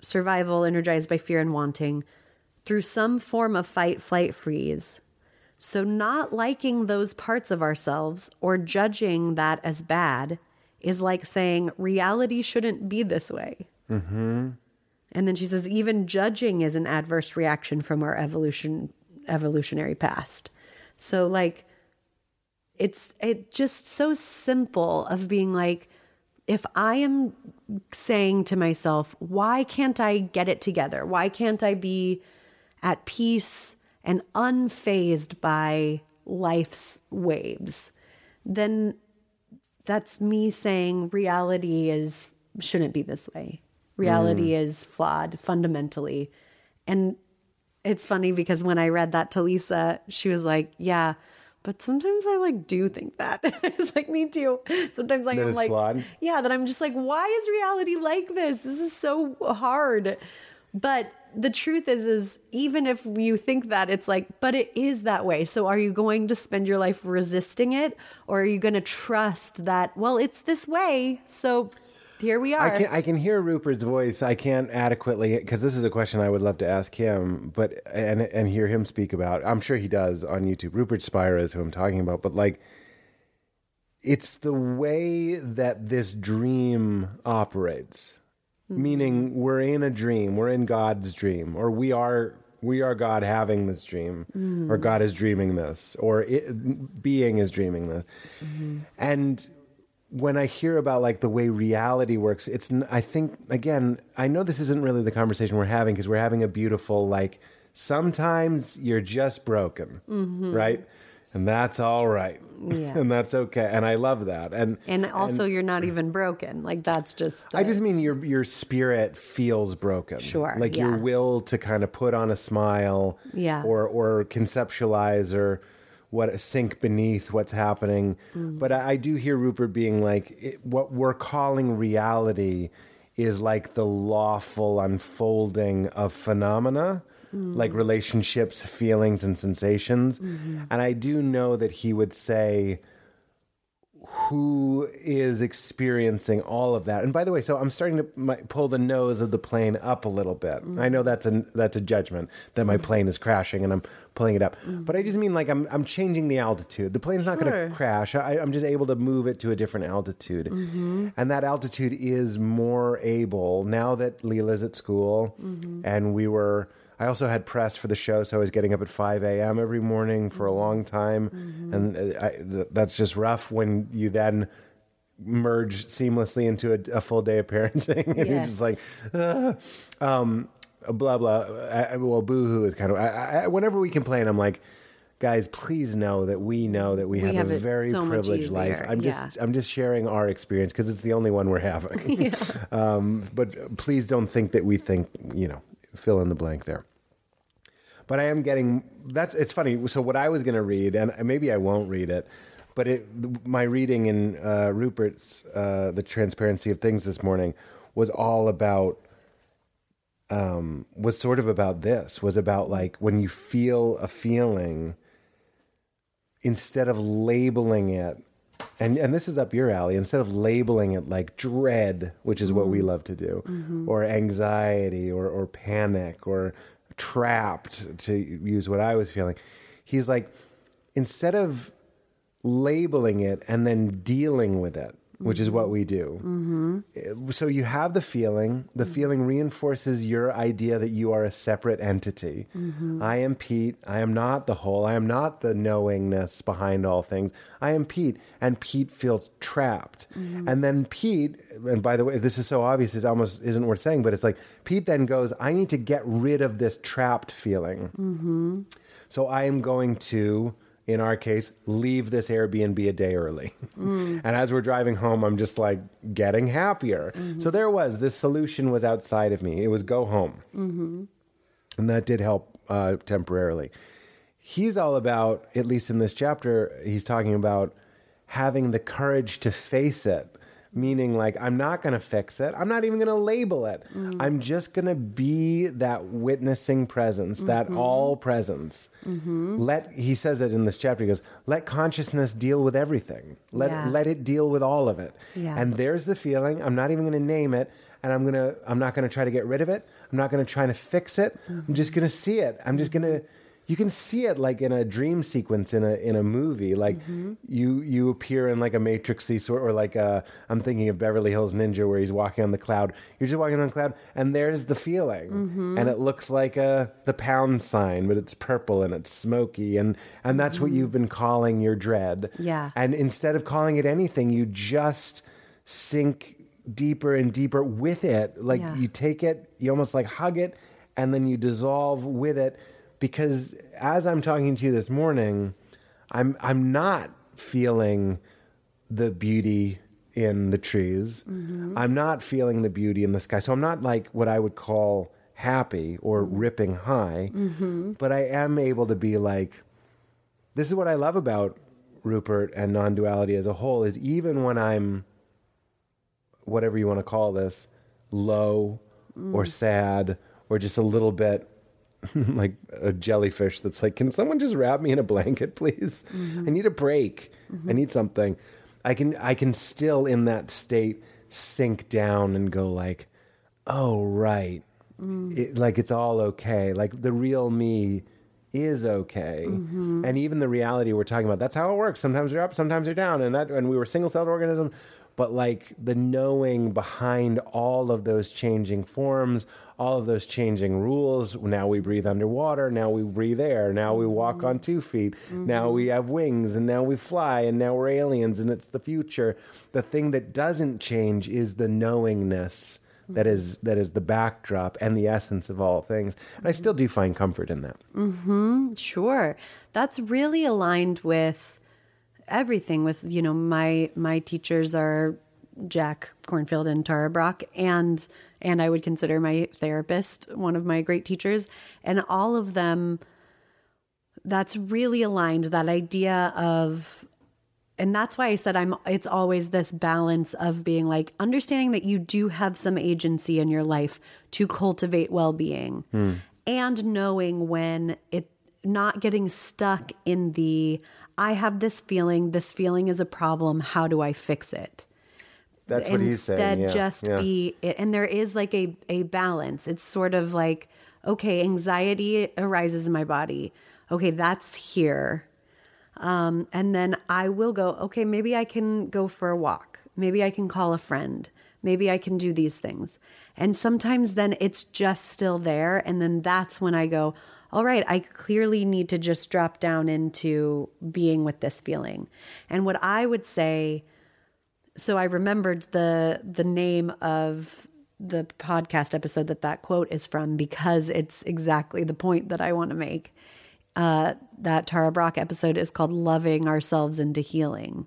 survival energized by fear and wanting through some form of fight, flight, freeze. So, not liking those parts of ourselves or judging that as bad is like saying reality shouldn't be this way. Mm-hmm. And then she says, even judging is an adverse reaction from our evolution, evolutionary past. So, like, it's it just so simple of being like if i am saying to myself why can't i get it together? Why can't i be at peace and unfazed by life's waves? Then that's me saying reality is shouldn't be this way. Reality mm. is flawed fundamentally. And it's funny because when I read that to Lisa, she was like, "Yeah, but sometimes I like do think that." it's like me too. Sometimes like I'm like, flawed? yeah, that I'm just like, why is reality like this? This is so hard. But the truth is, is even if you think that, it's like, but it is that way. So are you going to spend your life resisting it, or are you going to trust that? Well, it's this way, so here we are. I can I can hear Rupert's voice. I can't adequately because this is a question I would love to ask him, but and and hear him speak about. I'm sure he does on YouTube. Rupert Spira is who I'm talking about, but like it's the way that this dream operates. Mm-hmm. Meaning we're in a dream, we're in God's dream, or we are we are God having this dream, mm-hmm. or God is dreaming this, or it, being is dreaming this. Mm-hmm. And when I hear about like the way reality works, it's I think again, I know this isn't really the conversation we're having because we're having a beautiful like sometimes you're just broken, mm-hmm. right? And that's all right. Yeah. and that's okay. And I love that. And And also, you're not even broken. Like that's just. I just mean your your spirit feels broken. Sure, Like your will to kind of put on a smile. Yeah. Or or conceptualize or what sink beneath what's happening. Mm. But I, I do hear Rupert being like it, what we're calling reality is like the lawful unfolding of phenomena. Mm. Like relationships, feelings, and sensations. Mm-hmm. And I do know that he would say, who is experiencing all of that. And by the way, so I'm starting to my, pull the nose of the plane up a little bit. Mm. I know that's a that's a judgment that my mm-hmm. plane is crashing and I'm pulling it up. Mm. But I just mean like I'm I'm changing the altitude. The plane's not going to crash. I, I'm just able to move it to a different altitude, mm-hmm. and that altitude is more able now that Leela's at school, mm-hmm. and we were. I also had press for the show, so I was getting up at 5 a.m. every morning for a long time. And uh, I, th- that's just rough when you then merge seamlessly into a, a full day of parenting. and you're just like, "Ah." um, blah, blah. I, well, boohoo is kind of, I, I, whenever we complain, I'm like, guys, please know that we know that we, We have, have a very so privileged life. I'm just, I'm just sharing our experience because it's the only one we're having. um, but please don't think that we think, you know, fill in the blank there. But I am getting that's it's funny. So what I was going to read, and maybe I won't read it, but it my reading in uh, Rupert's uh, the transparency of things this morning was all about um, was sort of about this was about like when you feel a feeling instead of labeling it and and this is up your alley. Instead of labeling it like dread which is what we mm-hmm. love to do mm-hmm. or anxiety or or panic or trapped to use what i was feeling he's like instead of labeling it and then dealing with it which is what we do. Mm-hmm. So you have the feeling the mm-hmm. feeling reinforces your idea that you are a separate entity. Mm-hmm. I am pete. I am not the whole. I am not the knowingness behind all things. I am pete and pete feels trapped. And then pete and by the way this is so obvious it almost isn't worth saying but it's like pete then goes i need to get rid of this trapped feeling. So I am going to, in our case, leave this Airbnb a day early. and as we're driving home, I'm just like getting happier. So there was this solution was outside of me. It was go home, and that did help uh, temporarily. He's all about, at least in this chapter, he's talking about having the courage to face it. Meaning, like, I'm not going to fix it. I'm not even going to label it. Mm. I'm just going to be that witnessing presence, that mm-hmm. all presence. Mm-hmm. Let, he says it in this chapter, he goes, let consciousness deal with everything. Let, Yeah. let it deal with all of it. Yeah. And there's the feeling. I'm not even going to name it. And I'm to, I'm not going to try to get rid of it. I'm not going to try to fix it. I'm just mm-hmm. going to see it. I'm just going to, you can see it like in a dream sequence in a in a movie. Like mm-hmm. you you appear in like a matrixy sort or like a i'm thinking of beverly hills ninja where he's walking on the cloud. You're just walking on the cloud and there's the feeling. Mm-hmm. And it looks like a the pound sign but it's purple and it's smoky and and that's what mm-hmm. you've been calling your dread. Yeah. and instead of calling it anything you just sink deeper and deeper with it. Like Yeah. you take it you almost like hug it and then you dissolve with it because as i'm talking to you this morning i'm i'm not feeling the beauty in the trees. Mm-hmm. I'm not feeling the beauty in the sky. So i'm not like what i would call happy or mm-hmm. ripping high mm-hmm. but i am able to be like this is what i love about rupert and non-duality as a whole is even when i'm whatever you want to call this, low or mm. sad or just a little bit like a jellyfish that's like, can someone just wrap me in a blanket, please? I need a break. I need something. I can I can still in that state sink down and go like, oh right. Mm. It, like it's all okay. Like the real me is okay. Mm-hmm. And even the reality we're talking about, that's how it works. Sometimes you're up, sometimes you're down. And that and we were single celled organisms, but like the knowing behind all of those changing forms, all of those changing rules. Now we breathe underwater, now we breathe air, now we walk on two feet, now we have wings, and now we fly, and now we're aliens, and it's the future. The thing that doesn't change is the knowingness that is that is the backdrop and the essence of all things. And I still do find comfort in that. mm-hmm Sure. That's really aligned with everything with, you know, my my teachers are Jack Kornfield and Tara Brach and and I would consider my therapist one of my great teachers. And all of them that's really aligned that idea of and that's why I said I'm it's always this balance of being like understanding that you do have some agency in your life to cultivate well-being hmm. and knowing when it not getting stuck in the I have this feeling, this feeling is a problem, how do I fix it? That's what he's saying. Instead, Yeah, just yeah. be it. And there is like a, a balance. It's sort of like, okay, anxiety arises in my body. Okay, that's here. Um, and then I will go, okay, maybe I can go for a walk. Maybe I can call a friend. Maybe I can do these things. And sometimes then it's just still there. And then that's when I go, all right, I clearly need to just drop down into being with this feeling. And what I would say, so I remembered the the name of the podcast episode that that quote is from because it's exactly the point that I want to make. Uh, that Tara Brach episode is called "Loving Ourselves into Healing."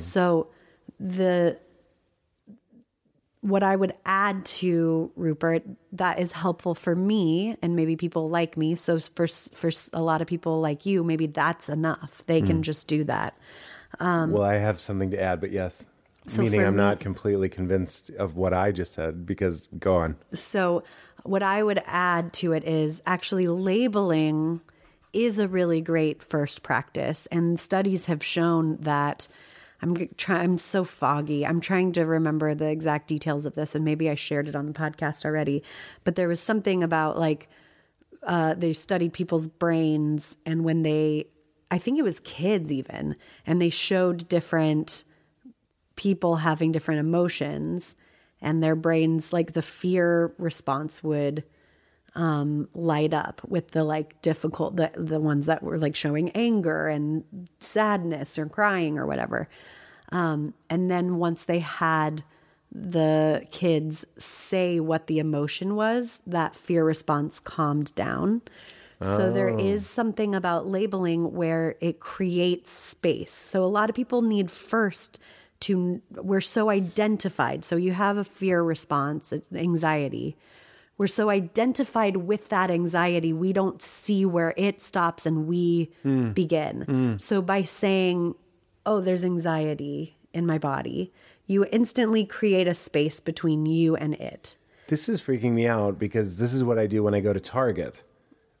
So the what I would add to Rupert that is helpful for me and maybe people like me. So for for a lot of people like you, maybe that's enough. They can just do that. well, I have something to add, but yes. Um, So Meaning I'm me- not completely convinced of what I just said because go on. So, what I would add to it is actually labeling is a really great first practice, and studies have shown that. I'm try, I'm so foggy. I'm trying to remember the exact details of this, and maybe I shared it on the podcast already. But there was something about like uh, they studied people's brains, and when they, I think it was kids even, and they showed different people having different emotions and their brains like the fear response would um light up with the like difficult the, the ones that were like showing anger and sadness or crying or whatever um and then once they had the kids say what the emotion was that fear response calmed down so there is something about labeling where it creates space. So a lot of people need first to we're so identified. So you have a fear response, anxiety. We're so identified with that anxiety, we don't see where it stops and we begin. So by saying, "Oh, there's anxiety in my body," you instantly create a space between you and it. This is freaking me out because this is what I do when I go to Target.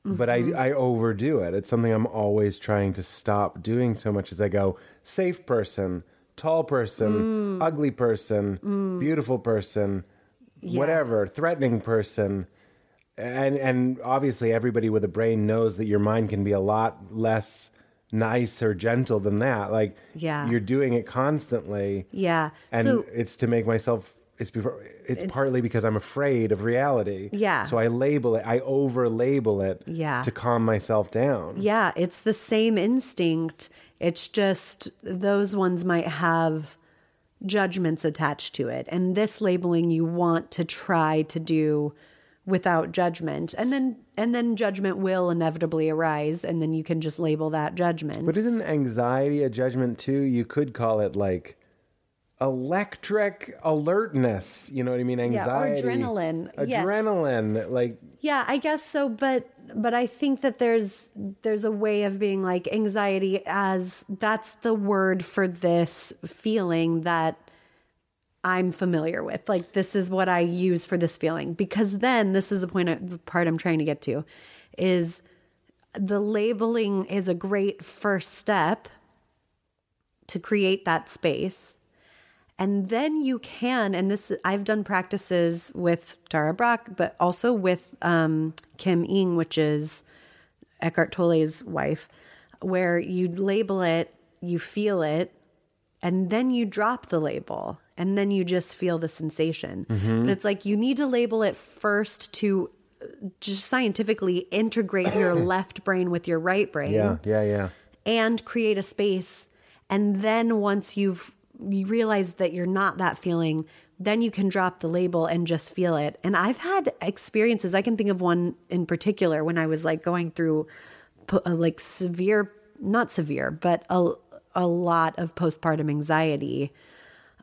But I, Mm-hmm. I overdo it. It's something I'm always trying to stop doing so much as I go safe person, tall person, Mm. ugly person, beautiful person, whatever, threatening person. And and obviously everybody with a brain knows that your mind can be a lot less nice or gentle than that. Like Yeah. you're doing it constantly. Yeah. And so it's to make myself it's before, it's, partly because I'm afraid of reality. Yeah. So I label it, I over label it Yeah. to calm myself down. Yeah, it's the same instinct. It's just those ones might have judgments attached to it. And this labeling you want to try to do without judgment. And then and then judgment will inevitably arise and then you can just label that judgment. But isn't anxiety a judgment too? You could call it like electric alertness. You know what I mean? or Anxiety. adrenaline. Yes. Adrenaline. Like Yeah, I guess so, but but I think that there's there's a way of being like anxiety as that's the word for this feeling that I'm familiar with. Like this is what I use for this feeling because then this is the point I, the part I'm trying to get to is the labeling is a great first step to create that space. And then you can, and this I've done practices with Tara Brach, but also with um, Kim Eng, which is Eckhart Tolle's wife, where you label it, you feel it, and then you drop the label, and then you just feel the sensation. But it's like you need to label it first to uh, just scientifically integrate your left brain with your right brain Yeah, yeah, yeah. and create a space. And then once you've you realize that you're not that feeling, then you can drop the label and just feel it. And I've had experiences. I can think of one in particular when I was like going through po- uh, like severe, not severe, but a a lot of postpartum anxiety,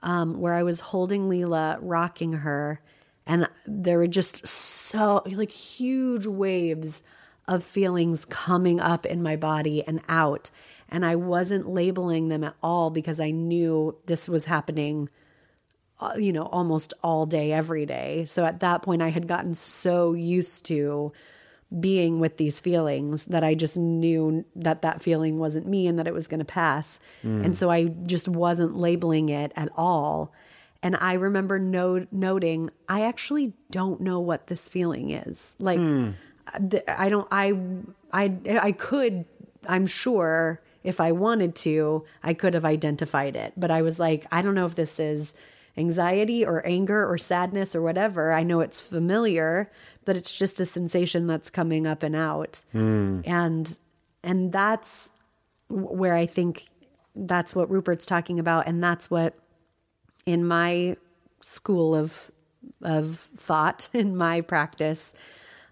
um, where I was holding Leela, rocking her, and there were just so like huge waves of feelings coming up in my body and out. And I wasn't labeling them at all because I knew this was happening, uh, you know, almost all day, every day. So at that point, I had gotten so used to being with these feelings that I just knew that that feeling wasn't me and that it was going to pass. Hmm. And so I just wasn't labeling it at all. And I remember no- noting, I actually don't know what this feeling is. Like, hmm. uh, th- I don't, I, I, I could, I'm sure if I wanted to, I could have identified it. But I was like, I don't know if this is anxiety or anger or sadness or whatever. I know it's familiar, but it's just a sensation that's coming up and out. And, and that's where I think that's what Rupert's talking about. And that's what in my school of of thought in my practice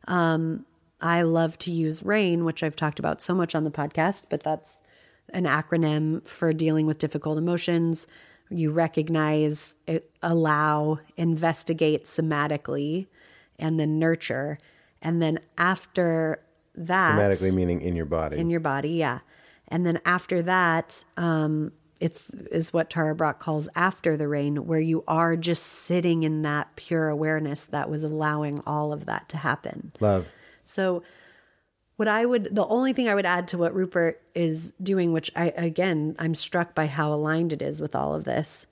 um, i love to use rain which i've talked about so much on the podcast but that's an acronym for dealing with difficult emotions you recognize allow investigate somatically and then nurture and then after that Somatically meaning in your body. in your body yeah and then after that um it's is what tara brach calls after the rain where you are just sitting in that pure awareness that was allowing all of that to happen Love. so what i would the only thing i would add to what rupert is doing which i again i'm struck by how aligned it is with all of this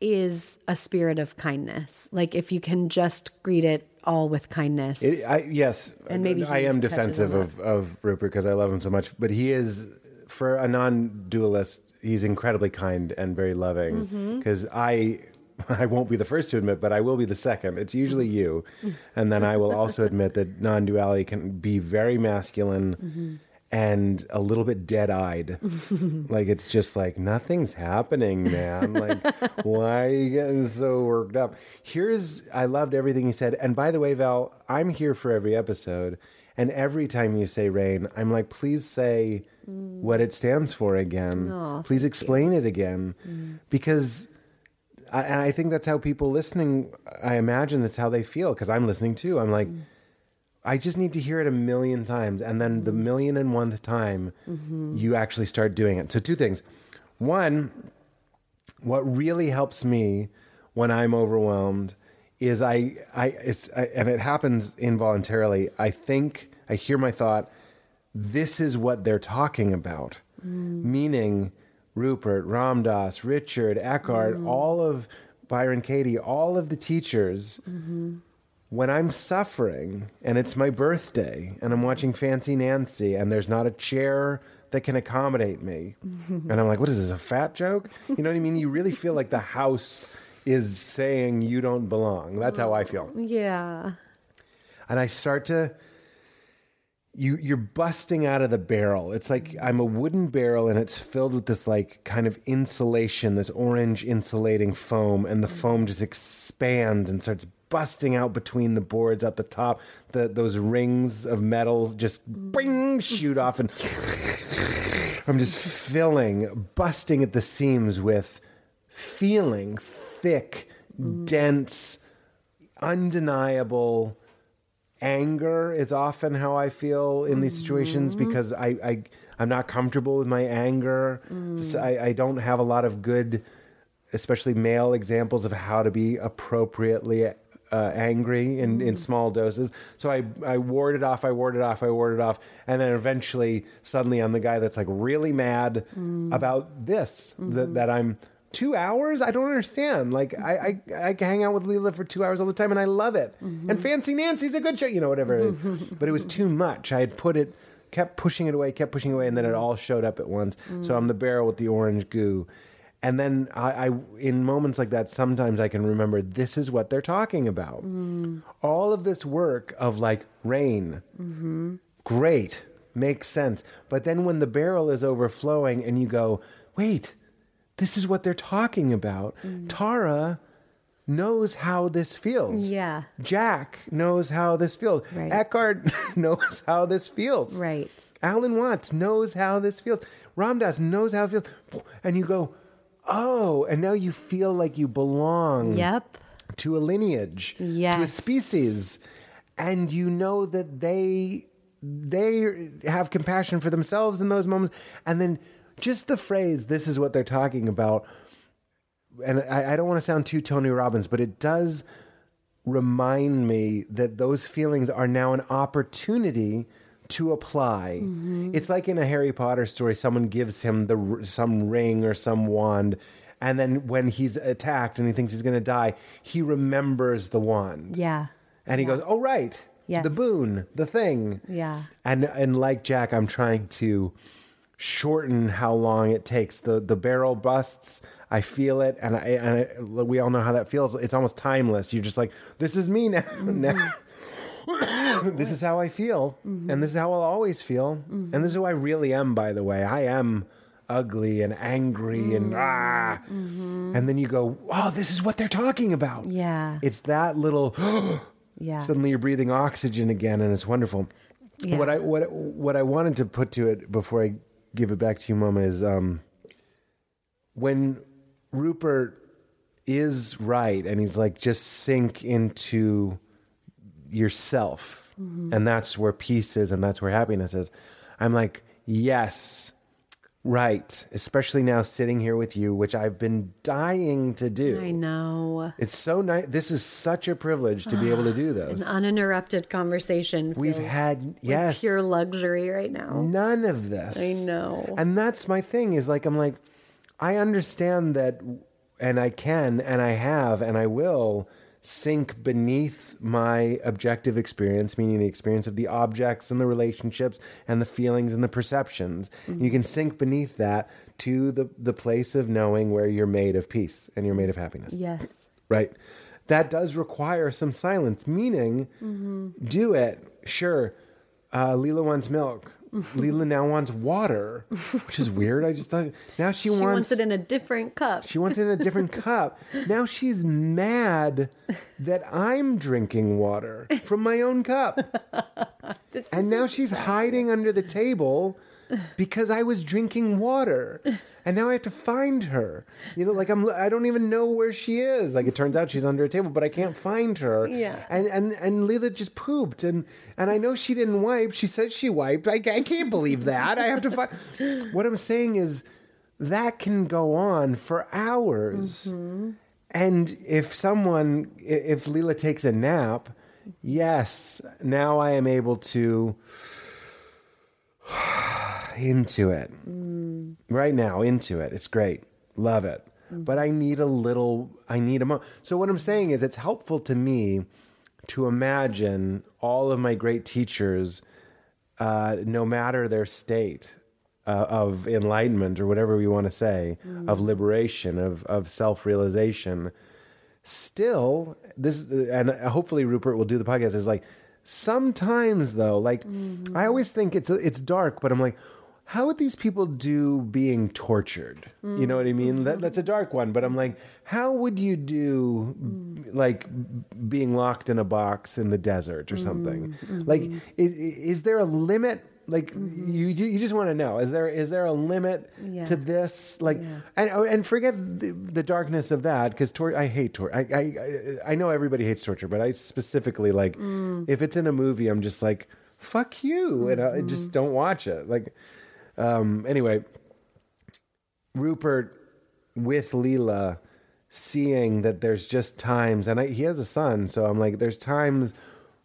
is a spirit of kindness like if you can just greet it all with kindness It, I, yes, And maybe I am defensive of, of Rupert because I love him so much. But he is, for a non-dualist, he's incredibly kind and very loving. Mm-hmm. Because I, I won't be the first to admit, but I will be the second. It's usually you, and then I will also admit that non-duality can be very masculine. Mm-hmm. And a little bit dead-eyed, like it's just like nothing's happening, man. Like, why are you getting so worked up? Here's, I loved everything he said. And by the way, Val, I'm here for every episode, and every time you say rain, I'm like, please say what it stands for again. please explain it again, because I, and I think that's how people listening, I imagine that's how they feel because I'm listening too. I'm like, mm. I just need to hear it a million times. And then the mm-hmm. million and one time, mm-hmm. you actually start doing it. So, two things. One, what really helps me when I'm overwhelmed is I, I, it's, I, and it happens involuntarily. I think, I hear my thought, this is what they're talking about. Mm. Meaning, Rupert, Ram Dass, Richard, Eckhart, mm. all of Byron Katie, all of the teachers, mm-hmm. when I'm suffering and it's my birthday and I'm watching Fancy Nancy and there's not a chair that can accommodate me, and I'm like, what is this, a fat joke? You know what I mean? You really feel like the house is saying you don't belong. That's how I feel mm, yeah and I start to you you're busting out of the barrel. It's like I'm a wooden barrel and it's filled with this like kind of insulation, this orange insulating foam and the foam just expands and starts busting out between the boards at the top. The those rings of metal just bing shoot off and I'm just filling, busting at the seams with feeling thick, dense, undeniable anger is often how I feel in these situations mm-hmm. because I, I I'm not comfortable with my anger. Mm. So I, I don't have a lot of good, especially male examples of how to be appropriately uh, angry in, in mm. small doses. So I I ward it off. I ward it off. I ward it off, and then eventually, suddenly, I'm the guy that's like really mad mm. about this that mm-hmm. that I'm two hours? I don't understand. Like I, I, I hang out with Leela for two hours all the time, and I love it. Mm-hmm. And Fancy Nancy's a good show, you know, whatever it is. but it was too much. I had put it kept pushing it away, kept pushing away, and then it all showed up at once. So mm. I'm the barrel with the orange goo. And then I, I, in moments like that, sometimes I can remember this is what they're talking about. Mm. All of this work of like rain, mm-hmm. great, makes sense. But then when the barrel is overflowing and you go, wait, this is what they're talking about. Mm. Tara knows how this feels. Yeah. Jack knows how this feels. Right. Eckhart knows how this feels. Right. Alan Watts knows how this feels. Ram Dass knows how it feels. And you go, oh, and now you feel like you belong Yep. to a lineage, Yes. to a species, and you know that they they have compassion for themselves in those moments, and then just the phrase "this is what they're talking about," and I, I don't want to sound too Tony Robbins, but it does remind me that those feelings are now an opportunity to apply. Mm-hmm. It's like in a Harry Potter story, someone gives him the some ring or some wand, and then when he's attacked and he thinks he's going to die, he remembers the wand, Yeah. and he goes, "Oh right, Yes. the boon, the thing." Yeah. And and like Jack, I'm trying to shorten how long it takes. The the barrel busts. I feel it, and I and I, we all know how that feels. It's almost timeless. You're just like, this is me now. now. this is how I feel, and this is how I'll always feel, and this is who I really am. By the way, I am ugly and angry and ah, and then you go, oh, this is what they're talking about. Yeah. It's that little. Yeah. Suddenly you're breathing oxygen again, and it's wonderful. Yeah. What I what what I wanted to put to it before I give it back to you, Mama, is um, when Rupert is right, and he's like, just sink into yourself, Mm-hmm. and that's where peace is, and that's where happiness is. I'm like, yes, right. Especially now sitting here with you, which I've been dying to do. I know. It's so nice. This is such a privilege to be able to do this. An uninterrupted conversation. We've had yes, pure luxury right now. none of this. I know. and that's my thing. Is like I'm like, I understand that, and I can, and I have, and I will sink beneath my objective experience, meaning the experience of the objects and the relationships and the feelings and the perceptions. Mm-hmm. You can sink beneath that to the the place of knowing where you're made of peace and you're made of happiness. Yes. right? That does require some silence, meaning do it. Sure. Uh, Leela wants milk. Leela now wants water, which is weird. I just thought now she, She wants, wants it in a different cup. she wants it in a different cup. Now she's mad that I'm drinking water from my own cup. and now she's hiding under the table because I was drinking water. And now I have to find her. You know, like I'm I don't even know where she is. Like it turns out she's under a table, but I can't find her. Yeah. And and and Leela just pooped and and I know she didn't wipe. She said she wiped. I, I can't believe that. I have to find What I'm saying is that can go on for hours. Mm-hmm. And if someone, if Leela takes a nap, yes, now I am able to into it. Right now, into it. It's great. Love it. But I need a little, I need a moment. So, what I'm saying is, it's helpful to me to imagine all of my great teachers, uh, no matter their state uh, of enlightenment or whatever we want to say, of liberation, of, of self realization, still this and hopefully Rupert will do the podcast is like sometimes though like mm-hmm. I always think it's it's dark but I'm like how would these people do being tortured? You know what I mean? That, that's a dark one but I'm like how would you do mm. like being locked in a box in the desert or something? Mm-hmm. Like mm-hmm. is, is there a limit like mm-hmm. you you you just want to know is there is there a limit Yeah. to this like Yeah. and oh, and forget the, the darkness of that because tor- I hate torture. I, I I know everybody hates torture, but I specifically like mm. if it's in a movie, I'm just like fuck you, and I mm-hmm. just don't watch it. Like, um, anyway, Rupert with Leela seeing that there's just times, and I, he has a son, so I'm like, there's times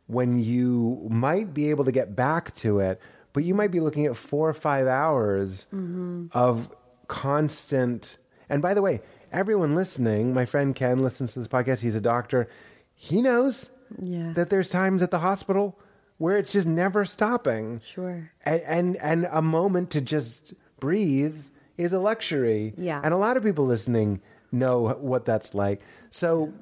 when you might be able to get back to it, but you might be looking at four or five hours mm-hmm. of constant. And by the way, everyone listening, my friend Ken listens to this podcast. He's a doctor. He knows Yeah. that there's times at the hospital where it's just never stopping. Sure. And and, and a moment to just breathe is a luxury. Yeah. And a lot of people listening know what that's like. So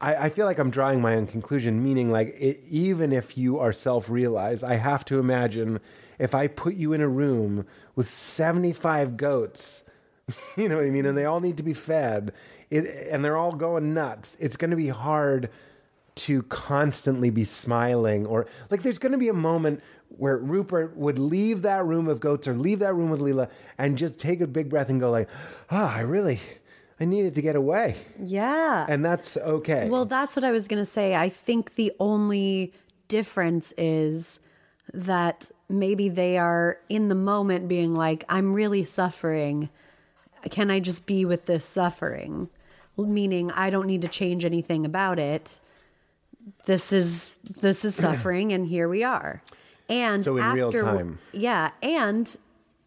I, I feel like I'm drawing my own conclusion, meaning like it, even if you are self realized, I have to imagine if I put you in a room with 75 goats, you know what I mean, and they all need to be fed, it, and they're all going nuts, it's going to be hard to constantly be smiling or like there's going to be a moment where Rupert would leave that room of goats or leave that room with Leela and just take a big breath and go like, "Ah, I really I needed to get away." Yeah. And that's okay. Well, that's what I was going to say. I think the only difference is that maybe they are in the moment being like, I'm really suffering. Can I just be with this suffering? Meaning, I don't need to change anything about it. This is this is suffering, and here we are. And So in real after- time. yeah, and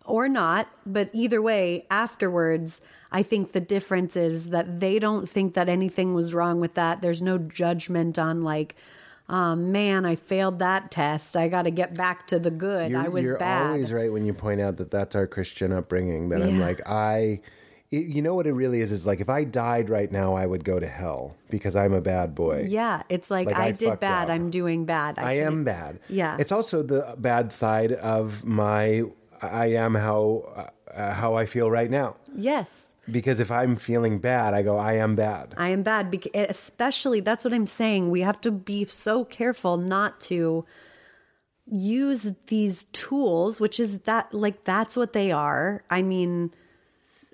or not, but either way, afterwards, I think the difference is that they don't think that anything was wrong with that. There's no judgment on like, um, man, I failed that test. I got to get back to the good. you're, I was bad. you're bad. always right when you point out that that's our Christian upbringing. That I'm Yeah. like, I, it- you know what it really is? Is like if I died right now, I would go to hell because I'm a bad boy. Yeah, it's like, Like, I, I did fucked bad. up. I'm doing bad. I can't- am bad. Yeah. It's also the bad side of my. I am how uh, how I feel right now. Yes. Because if I'm feeling bad, I go, I am bad. I am bad. bec- eh, Especially, that's what I'm saying. We have to be so careful not to use these tools, which is that, like, that's what they are. I mean,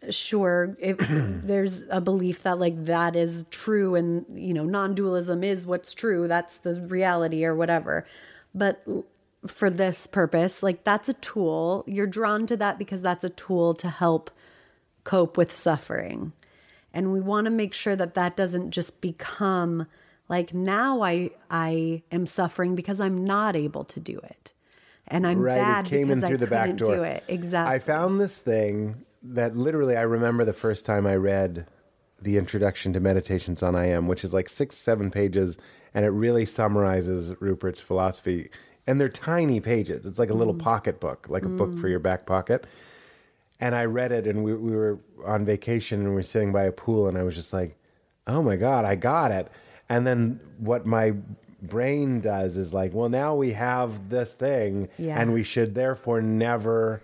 sure, if there's a belief that, like, that is true and, you know, non dualism is what's true, that's the reality or whatever. But for this purpose, like, that's a tool. You're drawn to that because that's a tool to help cope with suffering. And we want to make sure that that doesn't just become like now I I am suffering because I'm not able to do it. And I'm right, bad it came in because through I the back door. do it. Exactly. I found this thing that literally I remember the first time I read the introduction to Meditations on I Am, which is like six, seven pages, and it really summarizes Rupert's philosophy. And they're tiny pages. It's like a little Mm. pocket book, like a book for your back pocket. And I read it, and we, we were on vacation, and we were sitting by a pool, and I was just like, "Oh my god, I got it!" And then what my brain does is like, "Well, now we have this thing, Yeah. and we should therefore never,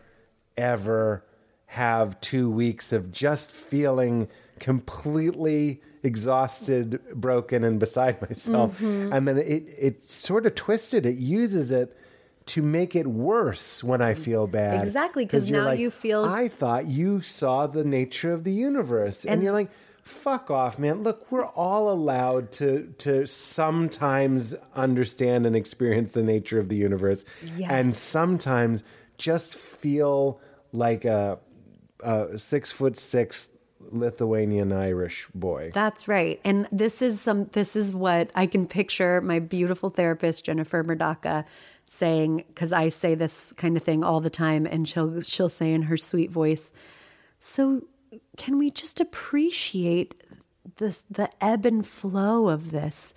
ever have two weeks of just feeling completely exhausted, broken, and beside myself." Mm-hmm. And then it it sort of twisted. It uses it. To make it worse when I mm, feel bad. Exactly, 'cause you're now you feel- I thought you saw the nature of the universe. And, And- you're like, fuck off, man. Look, we're all allowed to to sometimes understand and experience the nature of the universe. Yes. And sometimes just feel like a, a six foot six Lithuanian Irish boy. That's right. And this is some this is what I can picture my beautiful therapist Jennifer Murdaka saying cuz I say this kind of thing all the time and she'll she'll say in her sweet voice, "So can we just appreciate this the ebb and flow of this?"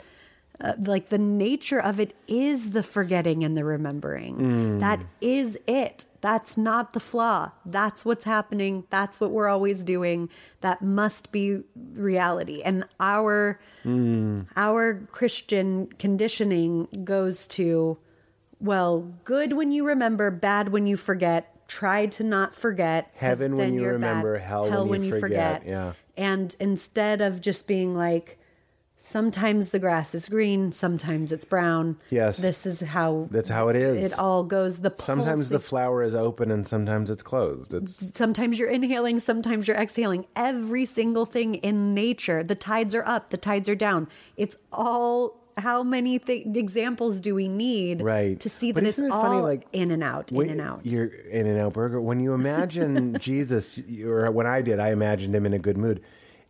Uh, like the nature of it is the forgetting and the remembering. That is it. That's not the flaw. That's what's happening. That's what we're always doing. That must be reality. And our our Christian conditioning goes to well, good when you remember, bad when you forget. Try to not forget. Heaven when you remember, hell when you forget. Yeah. And instead of just being like, sometimes the grass is green, sometimes it's brown. Yes. This is how That's how it is. it all goes. The sometimes the flower is open and sometimes it's closed. It's sometimes you're inhaling, sometimes you're exhaling. Every single thing in nature, the tides are up, the tides are down. It's all. How many th- examples do we need Right. to see But that it's it all funny, like, in and out, in and out? You're in and out burger. When you imagine Jesus, or when I did, I imagined him in a good mood.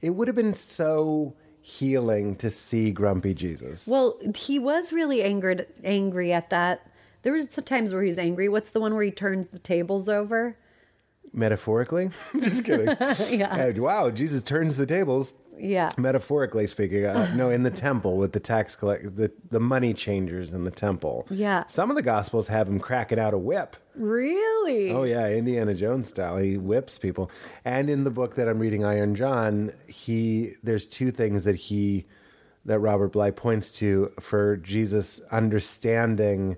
It would have been so healing to see grumpy Jesus. Well, he was really angered, angry at that. There was some times where he's angry. What's the one where he turns the tables over? Metaphorically. Just kidding. Yeah. Uh, wow, Jesus turns the tables. Yeah. Metaphorically speaking, uh, no, in the temple with the tax collect, the the money changers in the temple. Yeah. some of the gospels have him cracking out a whip. Really? Oh yeah, Indiana Jones style. He whips people. And in the book that I'm reading, Iron John, he there's two things that he that Robert Bly points to for Jesus understanding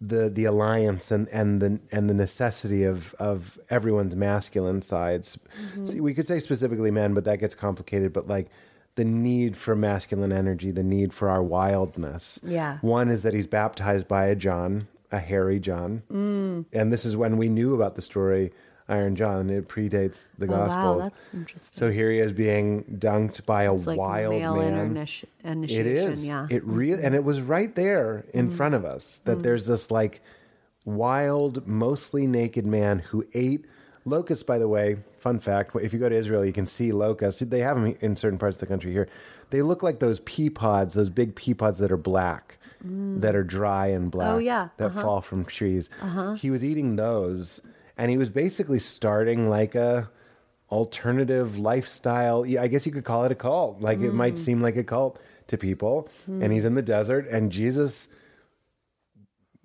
the the alliance and, and the and the necessity of of everyone's masculine sides. See, we could say specifically men, but that gets complicated. But like the need for masculine energy, the need for our wildness. Yeah. One is that he's baptized by a John, a hairy John, Mm. and this is when we knew about the story Iron John. It predates the Oh, wow, Gospels. that's interesting. So here he is being dunked by a like wild man. initi- It is. Yeah. It really, and it was right there in Mm. front of us that there's this like wild, mostly naked man who ate locusts. By the way, fun fact: if you go to Israel, you can see locusts. They have them in certain parts of the country here. They look like those pea pods, those big pea pods that are black, that are dry and black. Mm. Oh, yeah. that fall from trees. He was eating those, and he was basically starting like a alternative lifestyle. I guess you could call it a cult. Like it Mm. might seem like a cult to people. And he's in the desert, and Jesus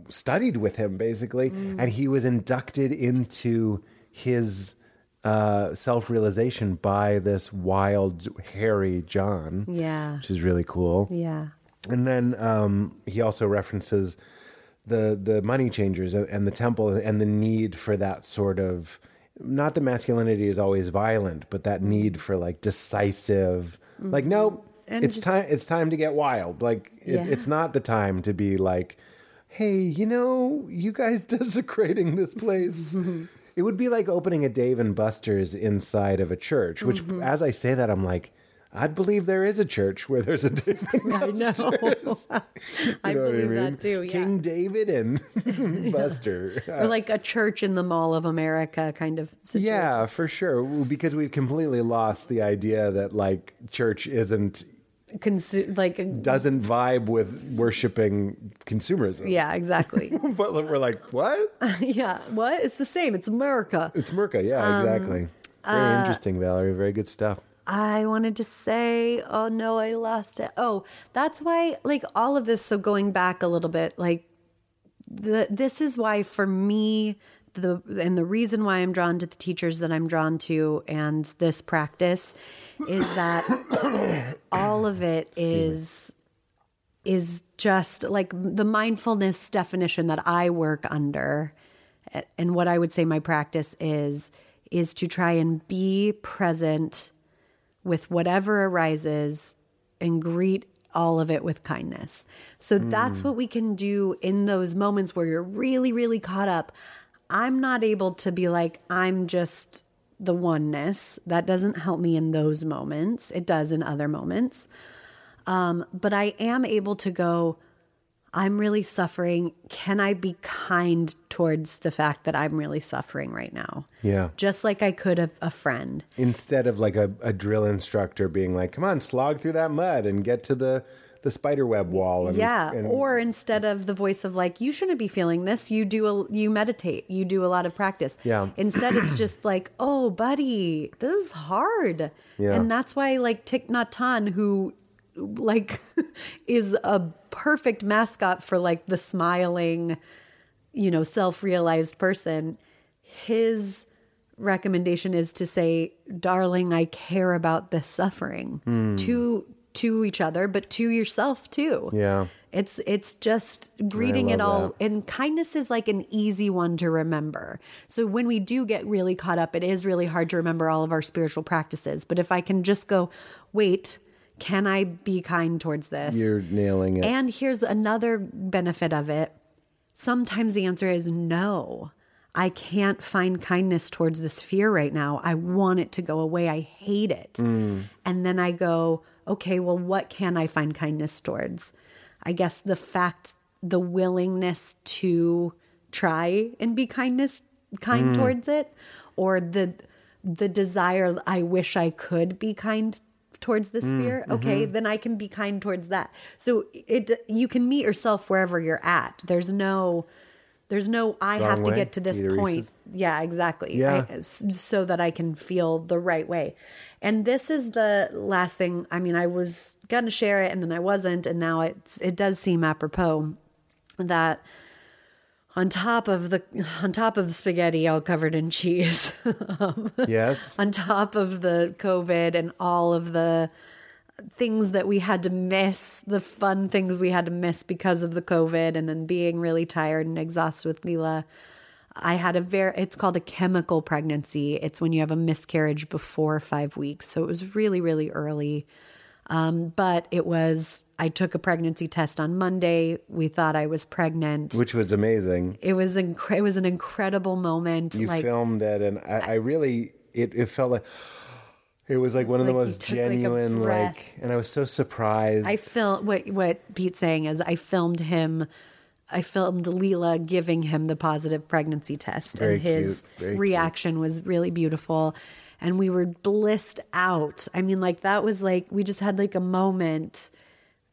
studied with him basically, Mm. and he was inducted into his uh, self realization by this wild, hairy John. Yeah. Which is really cool. yeah. And then um, he also references the the money changers and, and the temple and the need for that sort of not that masculinity is always violent, but that need for like decisive, like no, And it's just- time. It's time to get wild. Like it, Yeah. it's not the time to be like, hey, you know, you guys desecrating this place. it would be like opening a Dave and Buster's inside of a church. Which, Mm-hmm. as I say that, I'm like. I'd believe there is a church where there's a Dave and I know. I you know what believe mean? that too. Yeah. King David and Buster. or like a church in the Mall of America kind of situation. yeah, for sure. Because we've completely lost the idea that like church isn't Consu- like doesn't vibe with worshiping consumerism. yeah, exactly. But we're like, what? yeah. What? It's the same. It's America. It's America. Yeah, Um, exactly. Very uh, interesting, Valerie. Very good stuff. I wanted to say, oh no, I lost it. Oh, that's why, like all of this. So going back a little bit, like the this is why for me the and the reason why I'm drawn to the teachers that I'm drawn to and this practice is that all of it is is just like the mindfulness definition that I work under and what I would say my practice is is to try and be present with whatever arises and greet all of it with kindness. So that's what we can do in those moments where you're really really caught up. I'm not able to be like I'm just the oneness. That doesn't help me in those moments. It does in other moments. Um, but I am able to go, I'm really suffering. Can I be kind towards the fact that I'm really suffering right now? Yeah. Just like I could a, a friend. Instead of like a, a drill instructor being like, come on, slog through that mud and get to the, the spider web wall. And, yeah. and- or instead of the voice of like, you shouldn't be feeling this. You do, a, you meditate, you do a lot of practice. Yeah. Instead, it's just like, oh, buddy, this is hard. Yeah. And that's why like Thich Nhat Hanh, who like is a perfect mascot for like the smiling, you know, self-realized person, his recommendation is to say, "Darling, I care about this suffering." Hmm. To to each other, but to yourself too. Yeah. It's it's just greeting it all that. and kindness is like an easy one to remember. So when we do get really caught up, it is really hard to remember all of our spiritual practices. But if I can just go, wait, can I be kind towards this? You're nailing it. And here's another benefit of it. Sometimes the answer is no. I can't find kindness towards this fear right now. I want it to go away. I hate it. Mm. And then I go, okay, well, what can I find kindness towards? I guess the fact, the willingness to try and be kindness kind mm. towards it, or the the desire, I wish I could be kind towards this mm, fear okay mm-hmm. then i can be kind towards that so it you can meet yourself wherever you're at there's no there's no I Wrong have to way? get to this Either point. Yeah, exactly. Yeah. I- so that I can feel the right way. And this is the last thing. I mean, I was gonna share it and then I wasn't, and now it's it does seem apropos that on top of the on top of spaghetti all covered in cheese, Yes. on top of the COVID and all of the things that we had to miss, the fun things we had to miss because of the COVID, and then being really tired and exhausted with Leela. I had a very, it's called a chemical pregnancy. It's when you have a miscarriage before five weeks. So it was really, really early. Um, but it was, I took a pregnancy test on Monday. We thought I was pregnant. Which was amazing. It was, incre- it was an incredible moment. You like, filmed it, and I, I really, it, it felt like, it was like one of the like you most took, like, genuine, like, and I was so surprised. I filmed what what Pete's saying is I filmed him. I filmed Leela giving him the positive pregnancy test, Very and his cute, very cute. reaction was really beautiful. And we were blissed out. I mean, like that was like we just had like a moment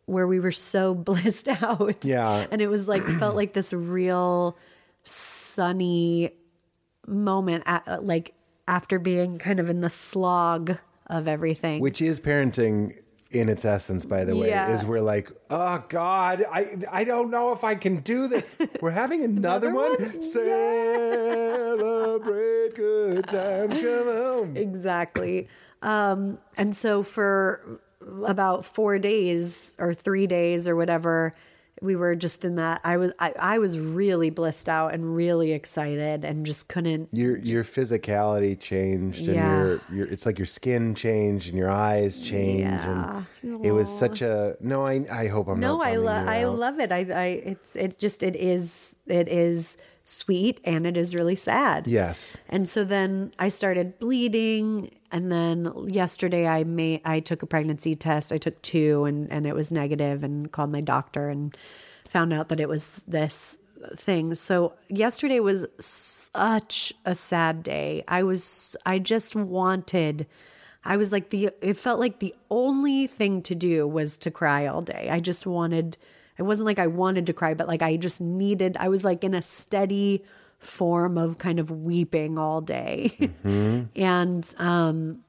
where we were so blissed out. Yeah. and it was like felt like this real sunny moment, at, like after being kind of in the slog of everything. which is parenting in its essence by the way Yeah. is we're like oh god i i don't know if i can do this we're having another, Another one, one? celebrate good times come home. Exactly. Um, and so for about four days or three days or whatever, we were just in that. I was I, I was really blissed out and really excited and just couldn't. your your physicality changed and Yeah. your your it's like your skin changed and your eyes changed Yeah. and it was such a no i i hope i'm No, not I love I love it. I I it's it just it is it is sweet and it is really sad. yes And so then I started bleeding and then yesterday I made I took a pregnancy test. I took two and and it was negative and called my doctor and found out that it was this thing. So yesterday was such a sad day. I was I just wanted I was like the it felt like the only thing to do was to cry all day. I just wanted it wasn't like I wanted to cry, but like I just needed I was like in a steady form of kind of weeping all day. and um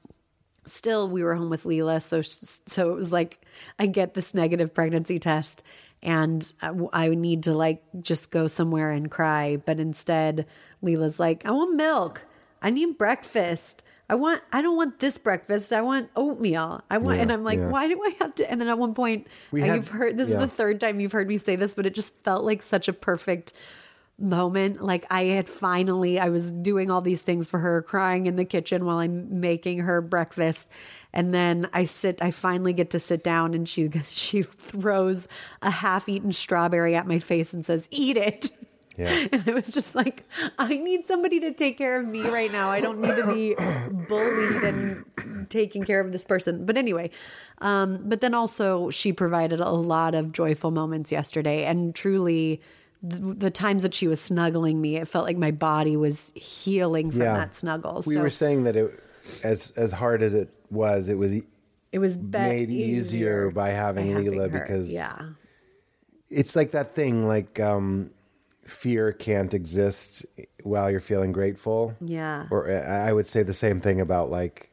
still we were home with Leela so so it was like I get this negative pregnancy test and I, I need to like just go somewhere and cry but instead Leela's like I want milk I need breakfast I want I don't want this breakfast I want oatmeal I want and I'm like yeah. why do I have to and then at one point We uh, had- you've heard this yeah. is the third time you've heard me say this but it just felt like such a perfect moment like i had finally i was doing all these things for her crying in the kitchen while i'm making her breakfast and then i sit i finally get to sit down and she she throws a half-eaten strawberry at my face and says eat it Yeah. and I was just like, I need somebody to take care of me right now. I don't need to be bullied and taking care of this person. But anyway, um, but then also she provided a lot of joyful moments yesterday. And truly, the, the times that she was snuggling me, it felt like my body was healing from yeah that snuggle. we so were saying that it as as hard as it was it was it was made easier by having Leela her. because- yeah, it's like that thing like um fear can't exist while you're feeling grateful Yeah. or i would say the same thing about like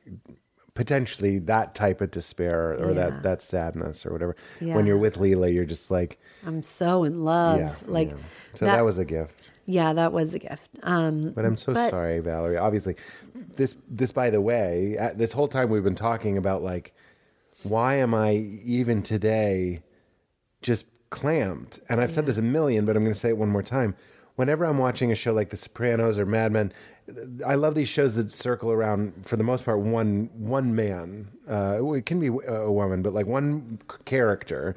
potentially that type of despair or Yeah. that that sadness or whatever Yeah. when you're with leela you're just like I'm so in love. yeah like yeah. so that, was a gift yeah, that was a gift. Um, but i'm so But- sorry valerie obviously this this by the way uh, this whole time we've been talking about like why am i even today just clamped. And I've said this a million, but I'm going to say it one more time. Whenever I'm watching a show like The Sopranos or Mad Men, I love these shows that circle around, for the most part, one one man. Uh, it can be a woman, but like one character,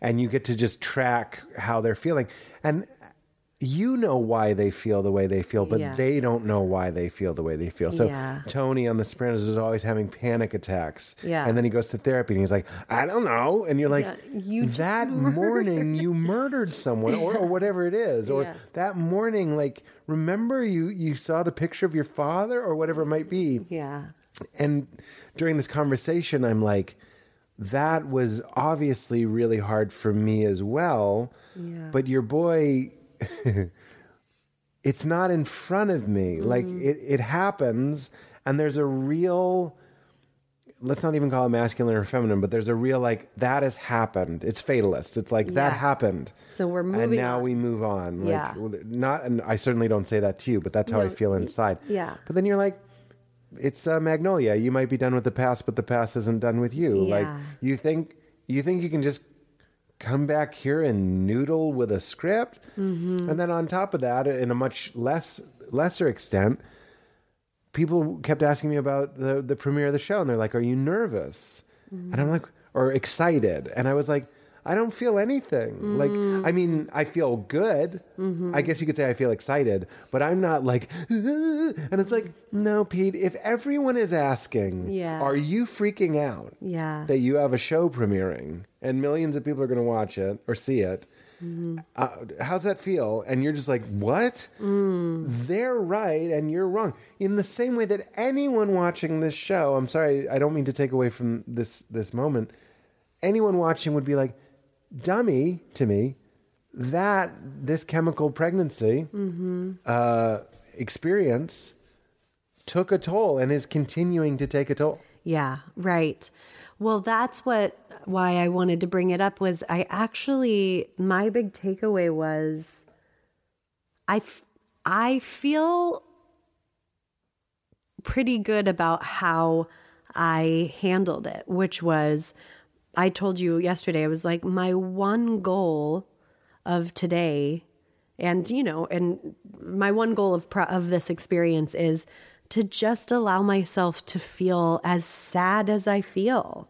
and you get to just track how they're feeling. And you know why they feel the way they feel, but Yeah. they don't know why they feel the way they feel. So Yeah. Tony on The Sopranos is always having panic attacks. Yeah. And then he goes to therapy and he's like, I don't know. And you're like, Yeah, you that morning you murdered someone or, or whatever it is. Or that morning, like, remember you, you saw the picture of your father or whatever it might be. yeah. And during this conversation, I'm like, that was obviously really hard for me as well. Yeah. But your boy it's not in front of me. Like mm-hmm. it, it happens, and there's a real. Let's not even call it masculine or feminine, but there's a real like that has happened. It's fatalist. It's like that happened. So we're moving, and now on. we move on. Like, Yeah. Not, and I certainly don't say that to you, but that's how I feel inside. yeah. But then you're like, it's uh, Magnolia. You might be done with the past, but the past isn't done with you. Yeah. Like you think you think you can just come back here and noodle with a script, Mm-hmm. and then on top of that, in a much less lesser extent, people kept asking me about the the premiere of the show, and they're like, "Are you nervous?" And I'm like, or excited, and I was like. I don't feel anything. Like, I mean, I feel good. I guess you could say I feel excited, but I'm not like, ah. and it's like, no, Pete, if everyone is asking, Yeah. are you freaking out Yeah. that you have a show premiering and millions of people are going to watch it or see it? Uh, how's that feel? And you're just like, what? They're right and you're wrong. In the same way that anyone watching this show, I'm sorry, I don't mean to take away from this this moment. Anyone watching would be like, dummy to me, that this chemical pregnancy uh, experience took a toll and is continuing to take a toll. Yeah, right. Well, that's what why I wanted to bring it up was I actually my big takeaway was I f- I feel pretty good about how I handled it, which was I told you yesterday I was like my one goal of today and you know and my one goal of pro- of this experience is to just allow myself to feel as sad as I feel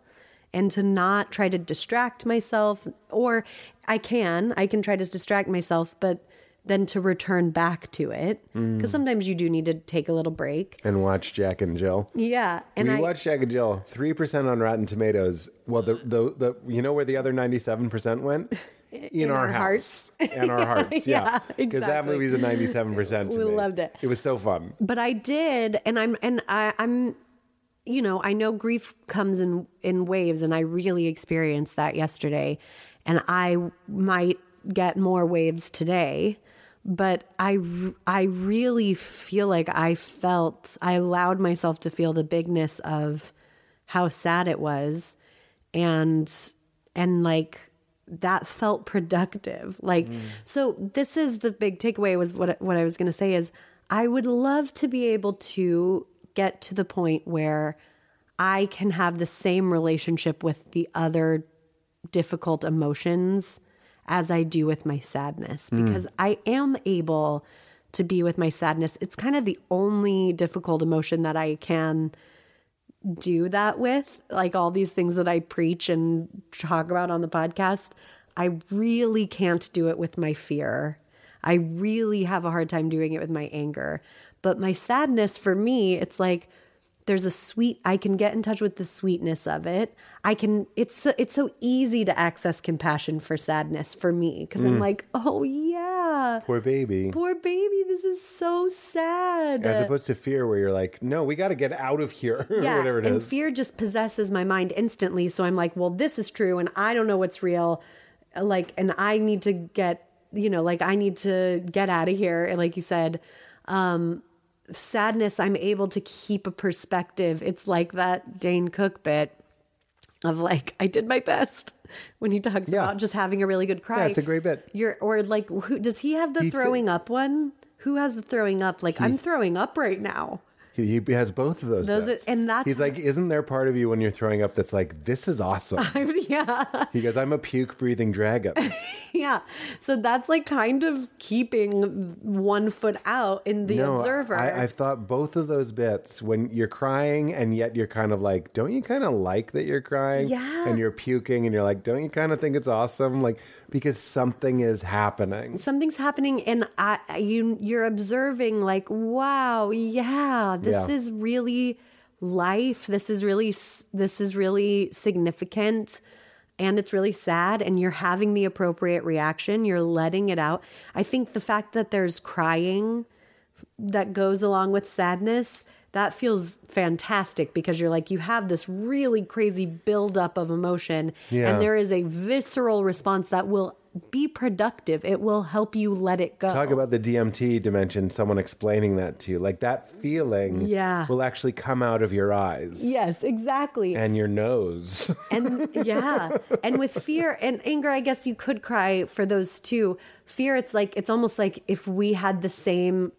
and to not try to distract myself or I can I can try to distract myself but then to return back to it mm. because sometimes you do need to take a little break And watch Jack and Jill. yeah and we I watched Jack and Jill, three percent on Rotten Tomatoes. Well, the, the the you know where the other ninety seven percent went? In, our, our house hearts. and our hearts, yeah, yeah, because that movie's a ninety-seven percent. We loved it. It was so fun. but I did, and I'm and I, I'm, you know, I know grief comes in in waves, and I really experienced that yesterday, and I might get more waves today, but I I really feel like I felt I allowed myself to feel the bigness of how sad it was, and and like that felt productive. Like mm. so this is the big takeaway was what what I was going to say is I would love to be able to get to the point where I can have the same relationship with the other difficult emotions as I do with my sadness hmm. because I am able to be with my sadness. It's kind of the only difficult emotion that I can do that with, like all these things that I preach and talk about on the podcast, I really can't do it with my fear. I really have a hard time doing it with my anger. But my sadness for me, it's like there's a sweet I can get in touch with the sweetness of it. I can it's so, it's so easy to access compassion for sadness for me cuz I'm like, "Oh yeah. Poor baby. Poor baby, this is so sad." As opposed to fear, where you're like, no, we got to get out of here, or yeah, whatever it and is. fear just possesses my mind instantly. So I'm like, well, this is true, and I don't know what's real. Like, and I need to get, you know, like I need to get out of here. And like you said, um, sadness, I'm able to keep a perspective. It's like that Dane Cook bit of like, I did my best when he talks Yeah. about just having a really good cry. Yeah, it's a great bit. You're or like, who does he have the He said- throwing up one? Who has the throwing up? Like, I'm throwing up right now. He, he has both of those. Those are- and that's- he's like, isn't there part of you when you're throwing up that's like, this is awesome? yeah. he goes, I'm a puke breathing dragon. Yeah. So that's like kind of keeping one foot out in the no, observer. I, I've thought both of those bits when you're crying and yet you're kind of like, don't you kind of like that you're crying? Yeah. And you're puking and you're like, don't you kind of think it's awesome? Like because something is happening. Something's happening and I you you're observing like wow, yeah, this Yeah. is really life. This is really this is really significant and it's really sad and you're having the appropriate reaction. You're letting it out. I think the fact that there's crying that goes along with sadness that feels fantastic because you're like you have this really crazy buildup of emotion Yeah. and there is a visceral response that will be productive. It will help you let it go. Talk about the DMT dimension, someone explaining that to you. Like that feeling Yeah. will actually come out of your eyes Yes, exactly. and your nose. and yeah and with fear and anger i guess you could cry for those too fear it's like it's almost like if we had the same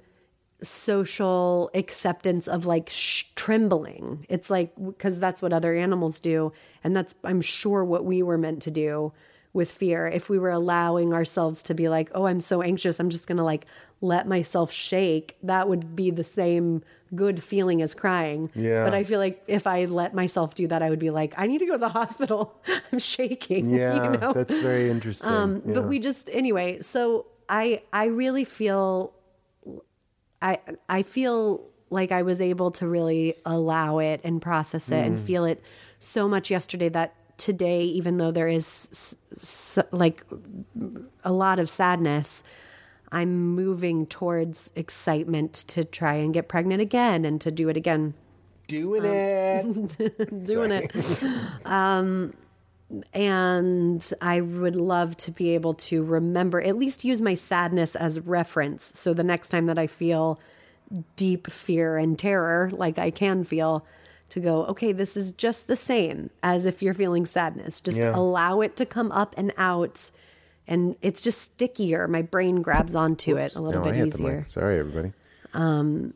social acceptance of like sh- trembling it's like because that's what other animals do and that's i'm sure what we were meant to do with fear if we were allowing ourselves to be like oh i'm so anxious i'm just gonna like let myself shake that would be the same good feeling as crying Yeah. but i feel like if i let myself do that i would be like i need to go to the hospital i'm shaking yeah, you know that's very interesting. um, Yeah. but we just anyway so i i really feel i i feel like i was able to really allow it and process it Mm. and feel it so much yesterday that today even though there is s- s- like a lot of sadness i'm moving towards excitement to try and get pregnant again and to do it again doing it. doing it. Um, and I would love to be able to remember, at least use my sadness as reference. So the next time that I feel deep fear and terror, like I can feel, to go, okay, this is just the same as if you're feeling sadness. Just Yeah. allow it to come up and out. And it's just stickier. My brain grabs onto it a little No, bit easier. Sorry, everybody. Um,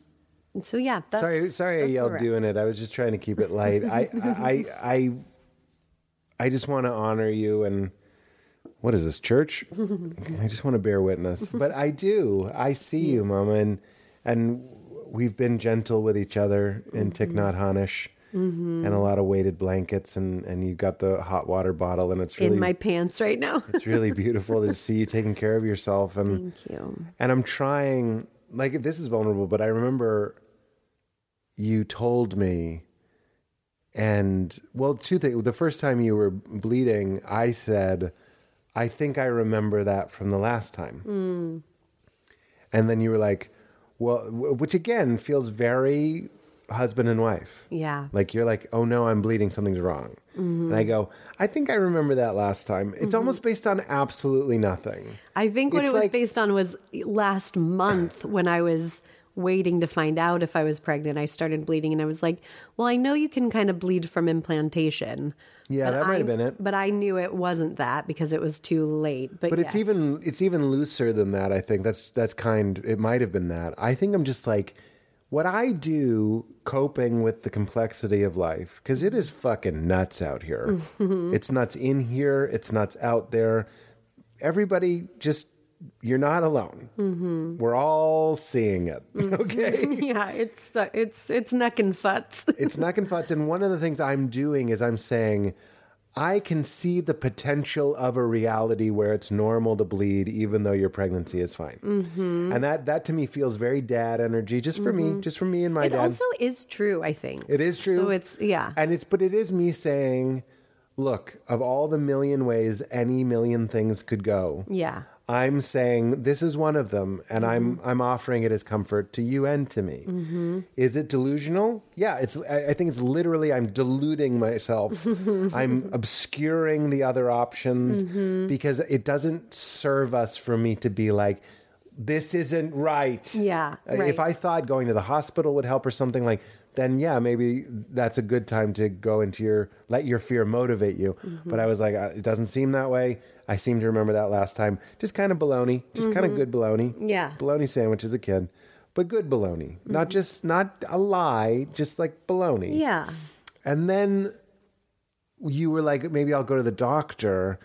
So yeah, that's, sorry, sorry, I yelled doing it. I was just trying to keep it light. I, I, I, I just want to honor you and what is this church? I just want to bear witness, but I do. I see you, Mama, and and we've been gentle with each other in Thich mm-hmm. Nhat Hanish. Mm-hmm. And a lot of weighted blankets, and, and you got the hot water bottle, and it's really in my pants right now. it's really beautiful to see you taking care of yourself. And Thank you. and I'm trying, like, this is vulnerable, but I remember you told me, and well, two things. The first time you were bleeding, I said, I think I remember that from the last time. Mm. And then you were like, well, which again feels very husband and wife. Yeah. Like you're like, oh no, I'm bleeding, something's wrong. Mm-hmm. And I go, I think I remember that last time. It's mm-hmm. almost based on absolutely nothing. I think what It's it was like- based on was last month when I was waiting to find out if I was pregnant. I started bleeding and I was like, well, I know you can kind of bleed from implantation. Yeah, but that might have been it. But I knew it wasn't that because it was too late. But, But it's even it's even looser than that. I think that's that's kind. It might have been that. I think I'm just like what I do coping with the complexity of life because it is fucking nuts out here. Mm-hmm. It's nuts in here. It's nuts out there. Everybody just you're not alone. We're all seeing it. Okay. yeah, it's uh, it's it's neck and futs. it's neck and futs. And one of the things I'm doing is I'm saying, I can see the potential of a reality where it's normal to bleed, even though your pregnancy is fine. Mm-hmm. And that that to me feels very dad energy, just for me, just for me and my it dad. also is true, I think. it is true. So it's yeah. and it's but it is me saying, look, of all the million ways any million things could go, yeah. I'm saying this is one of them, and I'm Mm-hmm. I'm offering it as comfort to you and to me. Is it delusional? Yeah, it's. I, I think it's literally I'm deluding myself. I'm obscuring the other options Mm-hmm. because it doesn't serve us for me to be like, this isn't right. Yeah, Uh, right. If I thought going to the hospital would help or something like, then yeah, maybe that's a good time to go into your let your fear motivate you. Mm-hmm. But I was like, uh, it doesn't seem that way. I seem to remember that last time. Just kind of baloney, just kind of good baloney. Mm-hmm. Yeah. baloney sandwich as a kid, but good baloney, not Mm-hmm. just not a lie, just like baloney. Yeah. And then you were like, maybe I'll go to the doctor.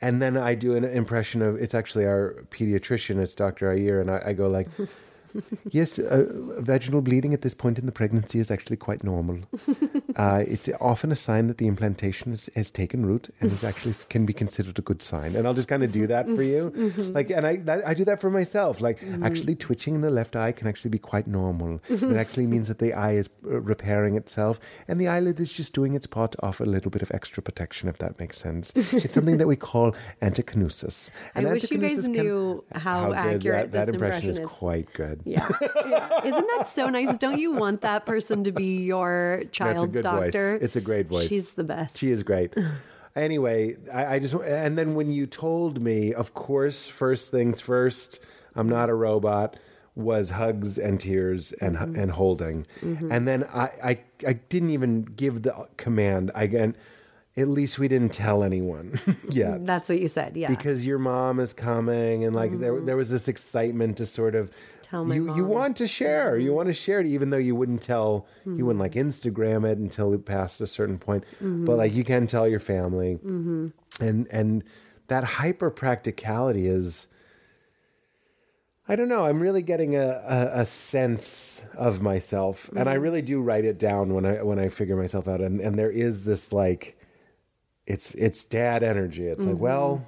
And then I do an impression of it's actually our pediatrician, it's Dr. Ayer, and I, I go like, yes, uh, vaginal bleeding at this point in the pregnancy is actually quite normal. Uh, it's often a sign that the implantation has, has taken root and is actually can be considered a good sign. And I'll just kind of do that for you, like, and I that, I do that for myself. Like, actually, twitching in the left eye can actually be quite normal. It actually means that the eye is uh, repairing itself, and the eyelid is just doing its part to offer a little bit of extra protection, if that makes sense. it's something that we call antikinesis. I wish you guys knew how good accurate that, that impression, impression is is. quite good. Yeah. yeah. Isn't that so nice? Don't you want that person to be your child's doctor? voice. It's a great voice. She's the best. She is great. Anyway, I, I just and then when you told me, of course, first things first, I'm not a robot. Was hugs and tears and Mm-hmm. and holding, and then I, I I didn't even give the command. Again, at least we didn't tell anyone Yeah, That's what you said. Yeah. because your mom is coming and like there there was this excitement to sort of Mm-hmm. My you you want to share you want to share it even though you wouldn't tell you wouldn't like Mm-hmm. Instagram it until it passed a certain point but like you can tell your family Mm-hmm. and and that hyper practicality is I don't know. I'm really getting a, a, a sense of myself, and Mm-hmm. I really do write it down when I when I figure myself out. And and there is this like, it's it's dad energy. It's like, well,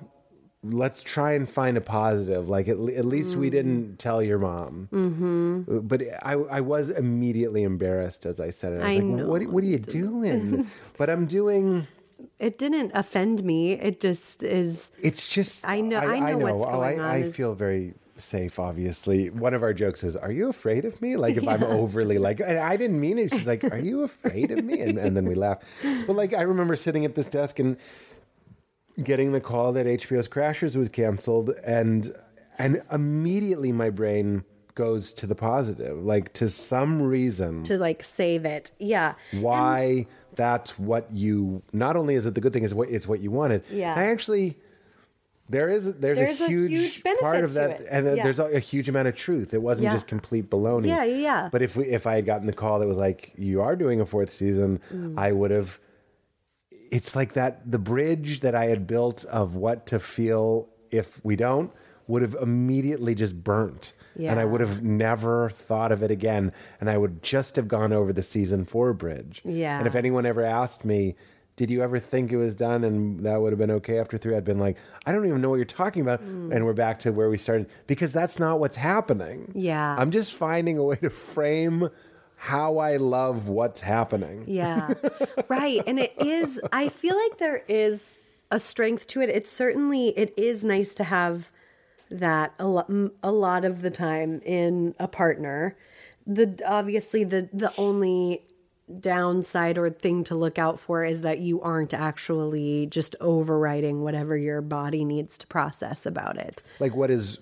let's try and find a positive. Like at, at least we didn't tell your mom. Mm-hmm. But I I was immediately embarrassed as I said it. I was I like, what know. what are you doing? but I'm doing. it didn't offend me. It just is. It's just I know- I know what's Oh, going I, on I is- feel very safe. Obviously, one of our jokes is, "Are you afraid of me?" Like if I'm overly like, and I didn't mean it. She's like, "Are you afraid of me?" And, and then we laugh. But like, I remember sitting at this desk and getting the call that HBO's Crashing was canceled, and and immediately my brain goes to the positive, like to some reason To like save it. Yeah. why that's what you not only is it the good thing is what it's what you wanted Yeah. i actually there is there's, There's a a huge, huge benefit part of that it. and Yeah. there's a, a huge amount of truth it wasn't Yeah. just complete baloney Yeah, yeah, yeah. but if we if i had gotten the call that was like you are doing a fourth season Mm. i would have it's like that the bridge that i had built of what to feel if we don't would have immediately just burnt. And i would have never thought of it again. And i would just have gone over the season four bridge. Yeah. and if anyone ever asked me did you ever think it was done and that would have been okay after three? I'd been like i don't even know what you're talking about. Mm. and we're back to where we started. Because that's not what's happening. Yeah. i'm just finding a way to frame how i love what's happening Yeah. right. And it is I feel like there is a strength to it. It's certainly it is nice to have that a lot, a lot of the time in a partner. The obviously the the only downside or thing to look out for is that you aren't actually just overriding whatever your body needs to process about it. like what is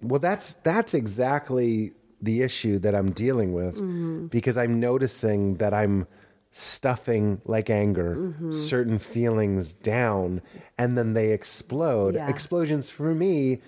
well that's that's exactly the issue that i'm dealing with Mm-hmm. because i'm noticing that i'm stuffing like anger Mm-hmm. certain feelings down and then they explode Yeah. explosions for me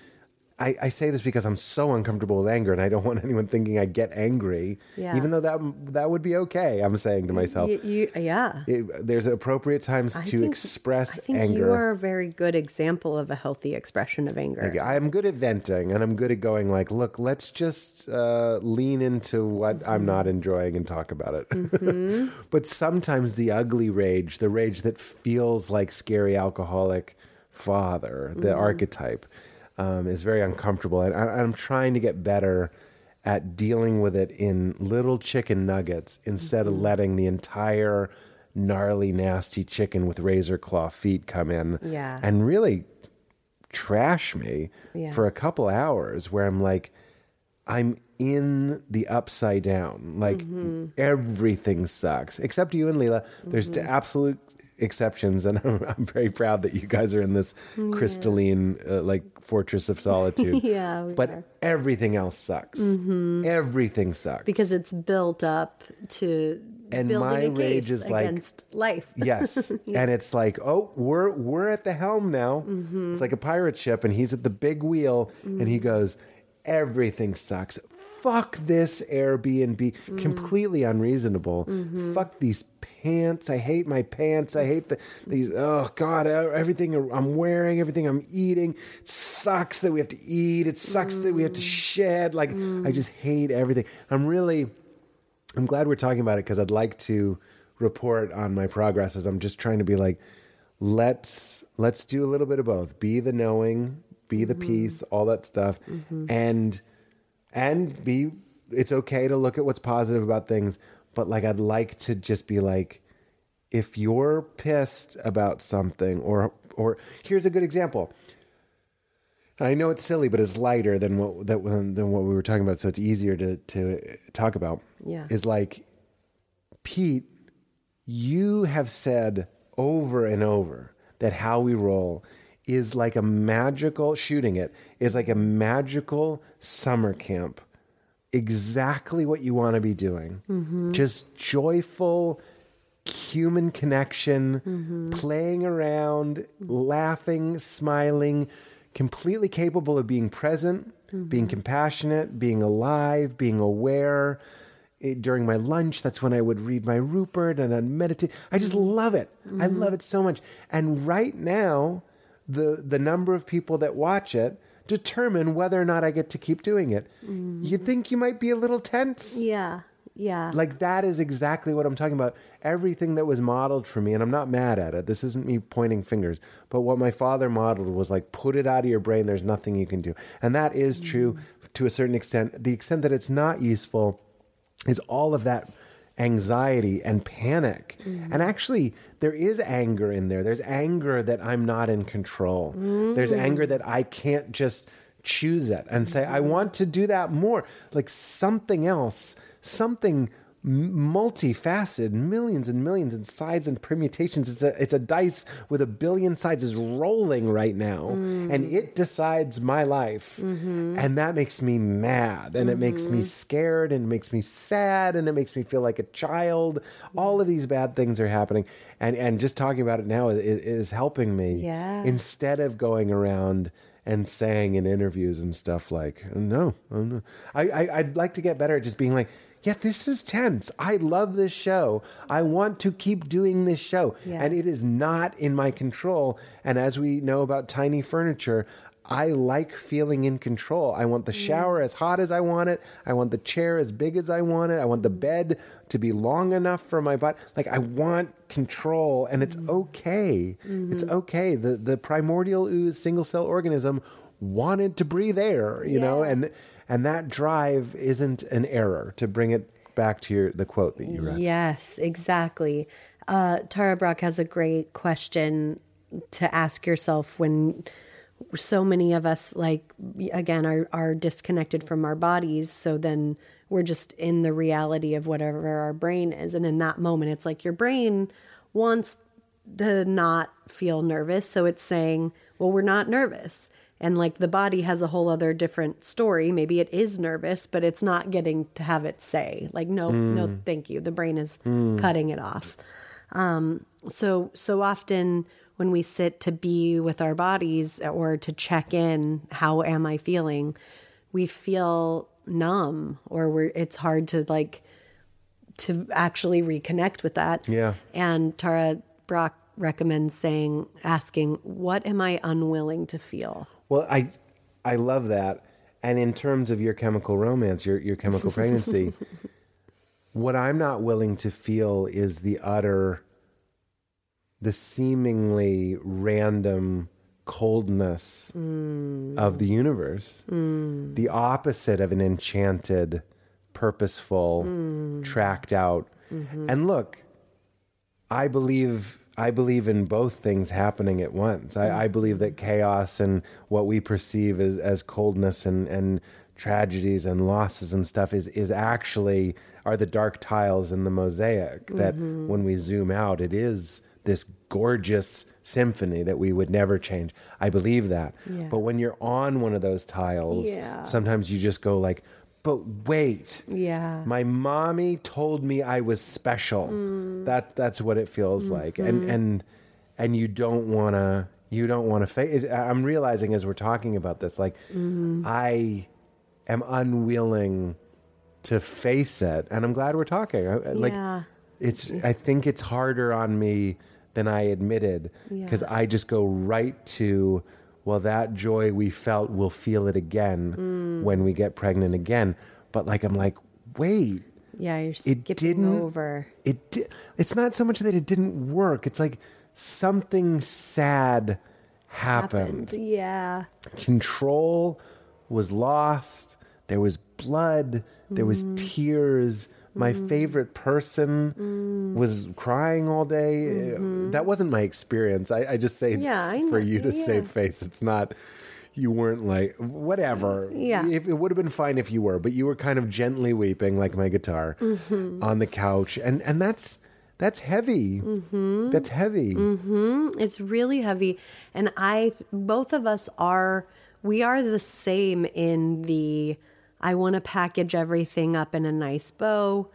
I, I say this because I'm so uncomfortable with anger, and I don't want anyone thinking I get angry, Yeah. even though that that would be okay. I'm saying to myself, You, you yeah. it, there's appropriate times I to think- express I think anger. you are a very good example of a healthy expression of anger. I'm good at venting and I'm good at going like, look, let's just uh, lean into what I'm mm-hmm. not enjoying and talk about it. Mm-hmm. but sometimes the ugly rage, the rage that feels like scary alcoholic father, the mm-hmm. archetype, um, is very uncomfortable. And I, I'm trying to get better at dealing with it in little chicken nuggets instead of letting the entire gnarly, nasty chicken with razor claw feet come in Yeah. and really trash me Yeah. for a couple hours where I'm like, I'm in the upside down. Like Mm-hmm. everything sucks, except you and Leela. There's the absolute exceptions, and I'm, I'm very proud that you guys are in this crystalline, uh, like fortress of solitude. Yeah, we but are. everything else sucks. Everything sucks because it's built up to And my rage is like- life. Yes, and it's like, oh, we're we're at the helm now. Mm-hmm. It's like a pirate ship, and he's at the big wheel, and he goes, everything sucks. Fuck this Airbnb. Mm. Completely unreasonable. Mm-hmm. Fuck these pants. I hate my pants. I hate the these. Oh God, everything I'm wearing, everything I'm eating. It sucks that we have to eat. It sucks that we have to Mm. shed. Like I just hate everything. I'm really. I'm glad we're talking about it because I'd like to report on my progress as I'm just trying to be like, let's let's do a little bit of both. Be the knowing, be the peace, all that stuff, and and be it's okay to look at what's positive about things, but like I'd like to just be like, if you're pissed about something, or or here's a good example. I know it's silly, but it's lighter than what that than what we were talking about, so it's easier to to talk about. Yeah. is like Pete, you have said over and over that how we roll is like a magical shooting it is like a magical summer camp exactly what you want to be doing. Mm-hmm. Just joyful human connection mm-hmm. playing around laughing smiling completely capable of being present mm-hmm. being compassionate being alive being aware. It- during my lunch that's when i would read my rupert and i'd meditate. I just love it. I love it so much. And right now the the number of people that watch it determine whether or not i get to keep doing it you mm-hmm. think you might be a little tense Yeah. Yeah. like that is exactly what I'm talking about. Everything that was modeled for me, and I'm not mad at it. This isn't me pointing fingers, but what my father modeled was like, put it out of your brain. There's nothing you can do, and that is true mm. to a certain extent. The extent that it's not useful is all of that anxiety and panic. Mm-hmm. And actually, there is anger in there. There's anger that I'm not in control. There's mm. anger that I can't just choose it and say, I mm-hmm. want to do that more. Like something else, something multifaceted, millions and millions and sides and permutations. It's a it's a dice with a billion sides is rolling right now, hmm. and it decides my life, mm-hmm. and that makes me mad, and it makes me mm-hmm. scared, and it makes me sad, and it makes me feel like a child. All of these bad things are happening, and and just talking about it now is, is helping me. Yeah. Instead of going around and saying in interviews and stuff like, no, no. I, I, I'd like to get better at just being like, yeah, this is tense. I love this show. I want to keep doing this show. Yeah. And it is not in my control. And as we know about tiny furniture, I like feeling in control. I want the mm. shower as hot as I want it. I want the chair as big as I want it. I want the bed to be long enough for my butt. Like I want control and it's mm. okay. It's mm-hmm. okay. The the primordial ooze single cell organism wanted to breathe air, you know, and and that drive isn't an error to bring it back to your the quote that you read. Yes, exactly. Uh, Tara Brach has a great question to ask yourself when so many of us, like, again, are, are disconnected from our bodies. So then we're just in the reality of whatever our brain is. And in that moment, it's like your brain wants to not feel nervous. So it's saying, well, we're not nervous. And like the body has a whole other different story. Maybe it is nervous, but it's not getting to have its say, like, no, no, thank you. The brain is cutting it off. Um, so, so often when we sit to be with our bodies or to check in, how am I feeling? We feel numb or we're, it's hard to like, to actually reconnect with that. Yeah. And Tara Brach recommends saying, asking, what am I unwilling to feel? Well, I I love that. And in terms of your chemical romance, your your chemical pregnancy, what I'm not willing to feel is the utter the seemingly random coldness mm. of the universe. Mm. The opposite of an enchanted, purposeful, mm. tracked out. Mm-hmm. And look, I believe I believe in both things happening at once. I, I believe that chaos and what we perceive as, as coldness and, and tragedies and losses and stuff is is actually are the dark tiles in the mosaic. That mm-hmm. when we zoom out, it is this gorgeous symphony that we would never change. I believe that. Yeah. But when you're on one of those tiles, Yeah. sometimes you just go like, but wait. Yeah. My mommy told me I was special. Mm. That that's what it feels like, and mm-hmm. and and you don't want to you don't want to face. I'm realizing as we're talking about this, like mm-hmm. I am unwilling to face it, and I'm glad we're talking. I- I- Like Yeah. it's I think it's harder on me than I admitted because Yeah. I just go right to well that joy we felt we'll feel it again Mm. when we get pregnant again but like I'm like wait Yeah, you're it didn't over. it di- it's not so much that it didn't work it's like something sad happened, Yeah. control was lost there was blood there was Mm. tears my favorite person was crying all day that wasn't my experience i, I just say Mm-hmm. Yeah, for you to Yeah. save face it's not you weren't like whatever Yeah. if, it would have been fine if you were but you were kind of gently weeping like my guitar Mm-hmm. on the couch and and that's That's heavy. Mm-hmm. That's heavy. It's really heavy. And I, both of us are, we are the same in the, I want to package everything up in a nice bow.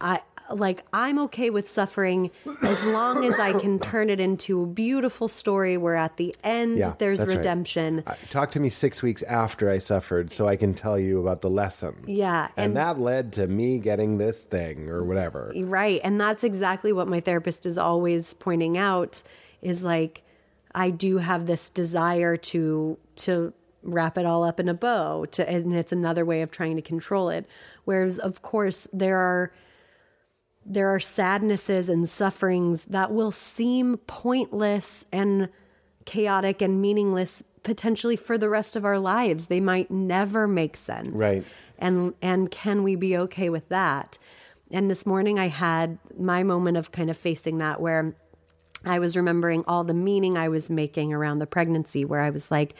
I, like, I'm okay with suffering as long as I can turn it into a beautiful story where at the end Yeah, there's right. redemption. Uh, Talk to me six weeks after I suffered so I can tell you about the lesson. Yeah. And, that led to me getting this thing or whatever. Right. And that's exactly what my therapist is always pointing out is like I do have this desire to to wrap it all up in a bow to and it's another way of trying to control it. Whereas of course there are there are sadnesses and sufferings that will seem pointless and chaotic and meaningless potentially for the rest of our lives. They might never make sense. Right. And and can we be okay with that? And this morning I had my moment of kind of facing that where I was remembering all the meaning I was making around the pregnancy where I was like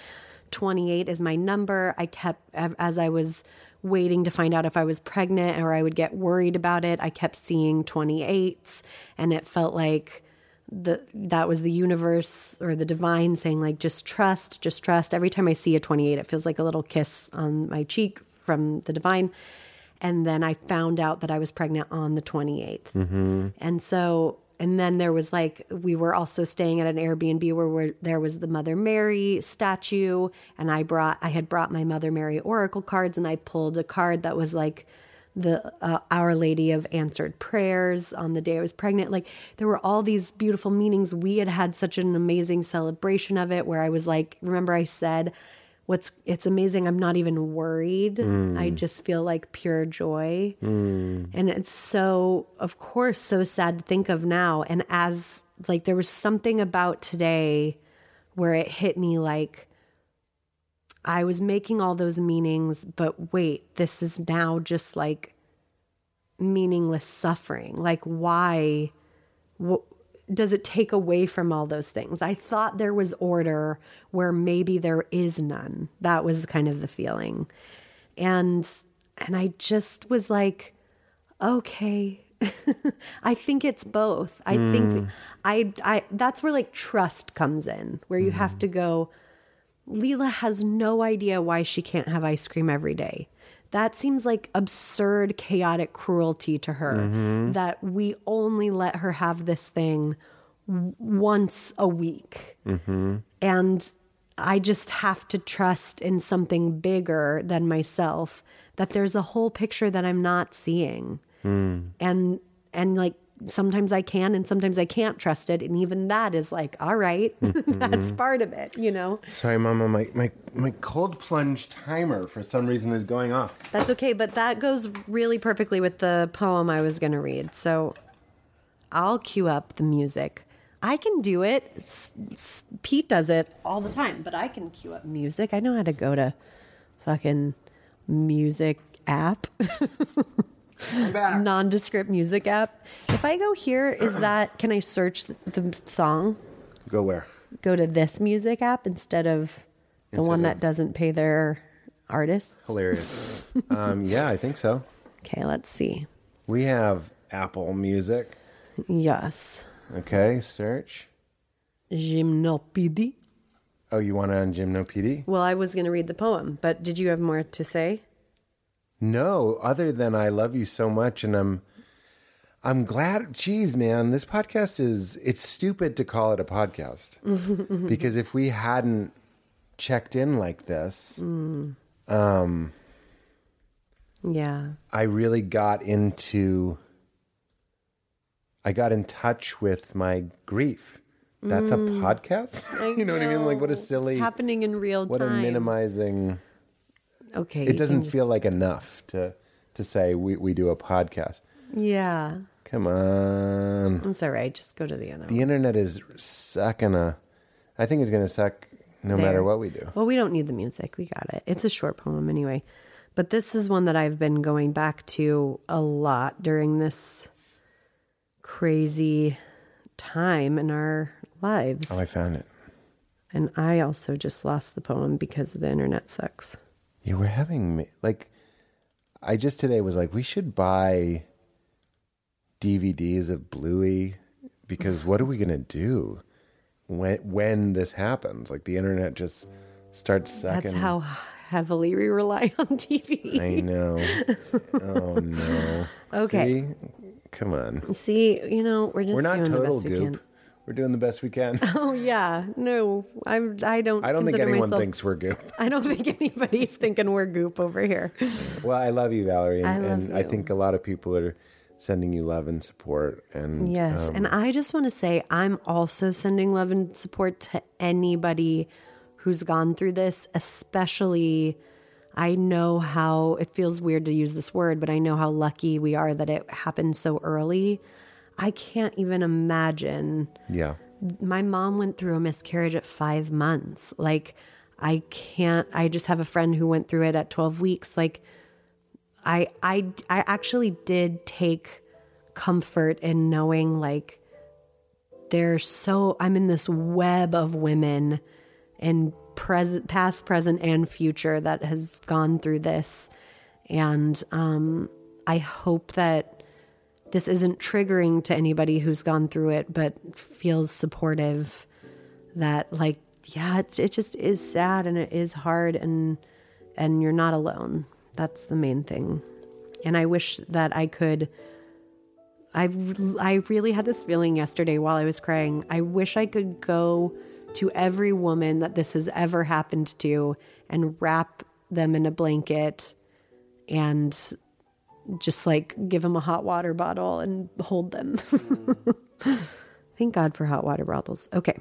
28 is my number. I kept as I was waiting to find out if I was pregnant or I would get worried about it, I kept seeing 28s and it felt like the that was the universe or the divine saying like just trust, just trust. Every time I see a 28 it feels like a little kiss on my cheek from the divine. And then I found out that I was pregnant on the 28th. Mm-hmm. And so and then there was like we were also staying at an Airbnb where, there was the Mother Mary statue, and I brought I had brought my Mother Mary oracle cards, and I pulled a card that was like the uh, Our Lady of Answered Prayers on the day I was pregnant. Like there were all these beautiful meanings. We had had such an amazing celebration of it, where I was like, remember I said. What's it's amazing. I'm not even worried. I mm. just feel like pure joy. Mm. And it's so, of course, so sad to think of now. And as like there was something about today where it hit me like I was making all those meanings, but wait, this is now just like meaningless suffering. Like, why? Wh- does it take away from all those things? I thought there was order where maybe there is none. That was kind of the feeling. And and I just was like, okay. I think it's both. I think hmm. I I that's where like trust comes in, where you have hmm. to go Leela has no idea why she can't have ice cream every day. That seems like absurd, chaotic cruelty to her mm-hmm. that we only let her have this thing w- once a week. Mm-hmm. And I just have to trust in something bigger than myself that there's a whole picture that I'm not seeing. Hmm. And and like sometimes I can and sometimes I can't trust it and even that is like all right, that's mm-hmm. part of it, you know. Sorry, Mama, my, my, my cold plunge timer for some reason is going off. That's okay, but that goes really perfectly with the poem I was going to read. So I'll cue up the music. I can do it. S- S- Pete does it all the time, but I can cue up music. I know how to go to fucking music app. nondescript music app. If I go here, is that, can I search the song? Go where? Go to this music app instead of the Instead one of- that doesn't pay their artists? Hilarious. um, yeah, I think so. Okay, let's see. We have Apple Music. Yes. Okay, search. Gymnopédie. Oh, you want it on Gymno PD? Well, I was going to read the poem, but did you have more to say? No, other than I love you so much, and I'm, I'm glad. Geez, man, this podcast is. It's stupid to call it a podcast because if we hadn't checked in like this, hmm. um, Yeah. I really got into. I got in touch with my grief. That's a hmm. podcast. you know, what I mean? Like, what a know. It's silly, happening in real time. what a minimizing. Okay. It doesn't just- feel like enough to to say we we do a podcast. Yeah. Come on. That's all right. Just go to the other The one. internet is sucking a. I think it's going to suck no matter what we do. Well, we don't need the music. We got it. It's a short poem anyway. But this is one that I've been going back to a lot during this crazy time in our lives. Oh, I found it. And I also just lost the poem because the internet sucks. You were having me like. I just today was like, we should buy DVDs of Bluey because what are we gonna do when when this happens? Like the internet just starts sucking. That's how heavily we rely on TV. I know. oh no. Okay. See? Come on. See, you know, we're just We're not doing total the best we goop. can. We're doing the best we can. Oh yeah, no, I'm. I don't. I don't think anyone myself- thinks we're goop. I don't think anybody's thinking we're goop over here. Well, I love you, Valerie, and I and I think a lot of people are sending you love and support. And Yes, um, and I just want to say I'm also sending love and support to anybody who's gone through this, especially. I know how it feels weird to use this word, but I know how lucky we are that it happened so early. I can't even imagine yeah, my mom went through a miscarriage at five months. Like, I can't, I just have a friend who went through it at 12 weeks. Like, I, I, I actually did take comfort in knowing, like, there's so, I'm in this web of women and present, past, present, and future that have gone through this. And um, I hope that this isn't triggering to anybody who's gone through it, but feels supportive that like, yeah, it, it just is sad and it is hard and, and you're not alone. That's the main thing. And I wish that I could, I, I really had this feeling yesterday while I was crying. I wish I could go to every woman that this has ever happened to and wrap them in a blanket and just like give them a hot water bottle and hold them. Thank God for hot water bottles. Okay.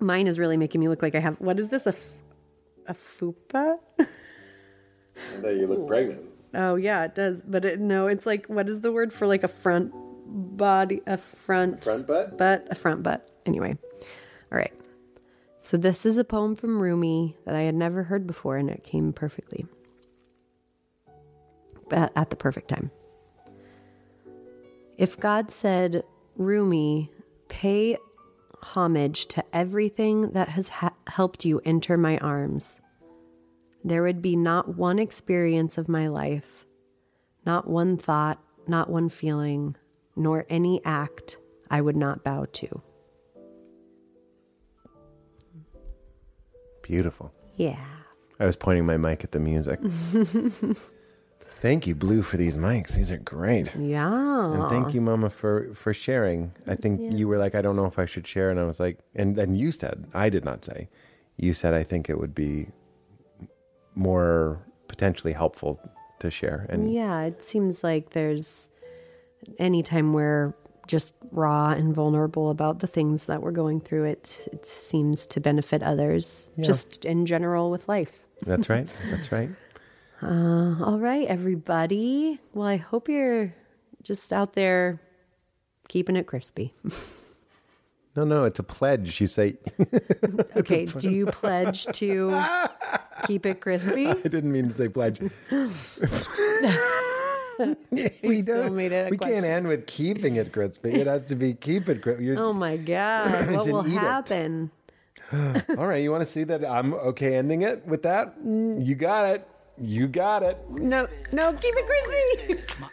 Mine is really making me look like I have, what is this? A, f- a fupa? that you look pregnant. Oh yeah, it does. But it, no, it's like, what is the word for like a front body, a front, Front butt? butt, a front butt. Anyway. All right. So this is a poem from Rumi that I had never heard before and it came perfectly. At the perfect time. If God said, Rumi, pay homage to everything that has ha- helped you enter my arms, there would be not one experience of my life, not one thought, not one feeling, nor any act I would not bow to. Beautiful. Yeah. I was pointing my mic at the music. thank you, Blue, for these mics. These are great. Yeah. And thank you, Mama, for for sharing. I think you were like, I don't know if I should share, and I was like, and then you said, I did not say. You said I think it would be more potentially helpful to share. And Yeah, it seems like there's anytime we're just raw and vulnerable about the things that we're going through, it it seems to benefit others. Just in general with life. that's right. That's right. Uh, all right, everybody. Well, I hope you're just out there keeping it crispy. No, no, it's a pledge. You say. Okay, do you pledge to keep it crispy? I didn't mean to say pledge. we don't. we question. can't end with keeping it crispy. It has to be keep it crispy. You're, Oh my God, what will happen? All right, you want to see that I'm okay ending it with that? Mm. You got it. You got it. No, no, keep it crispy. My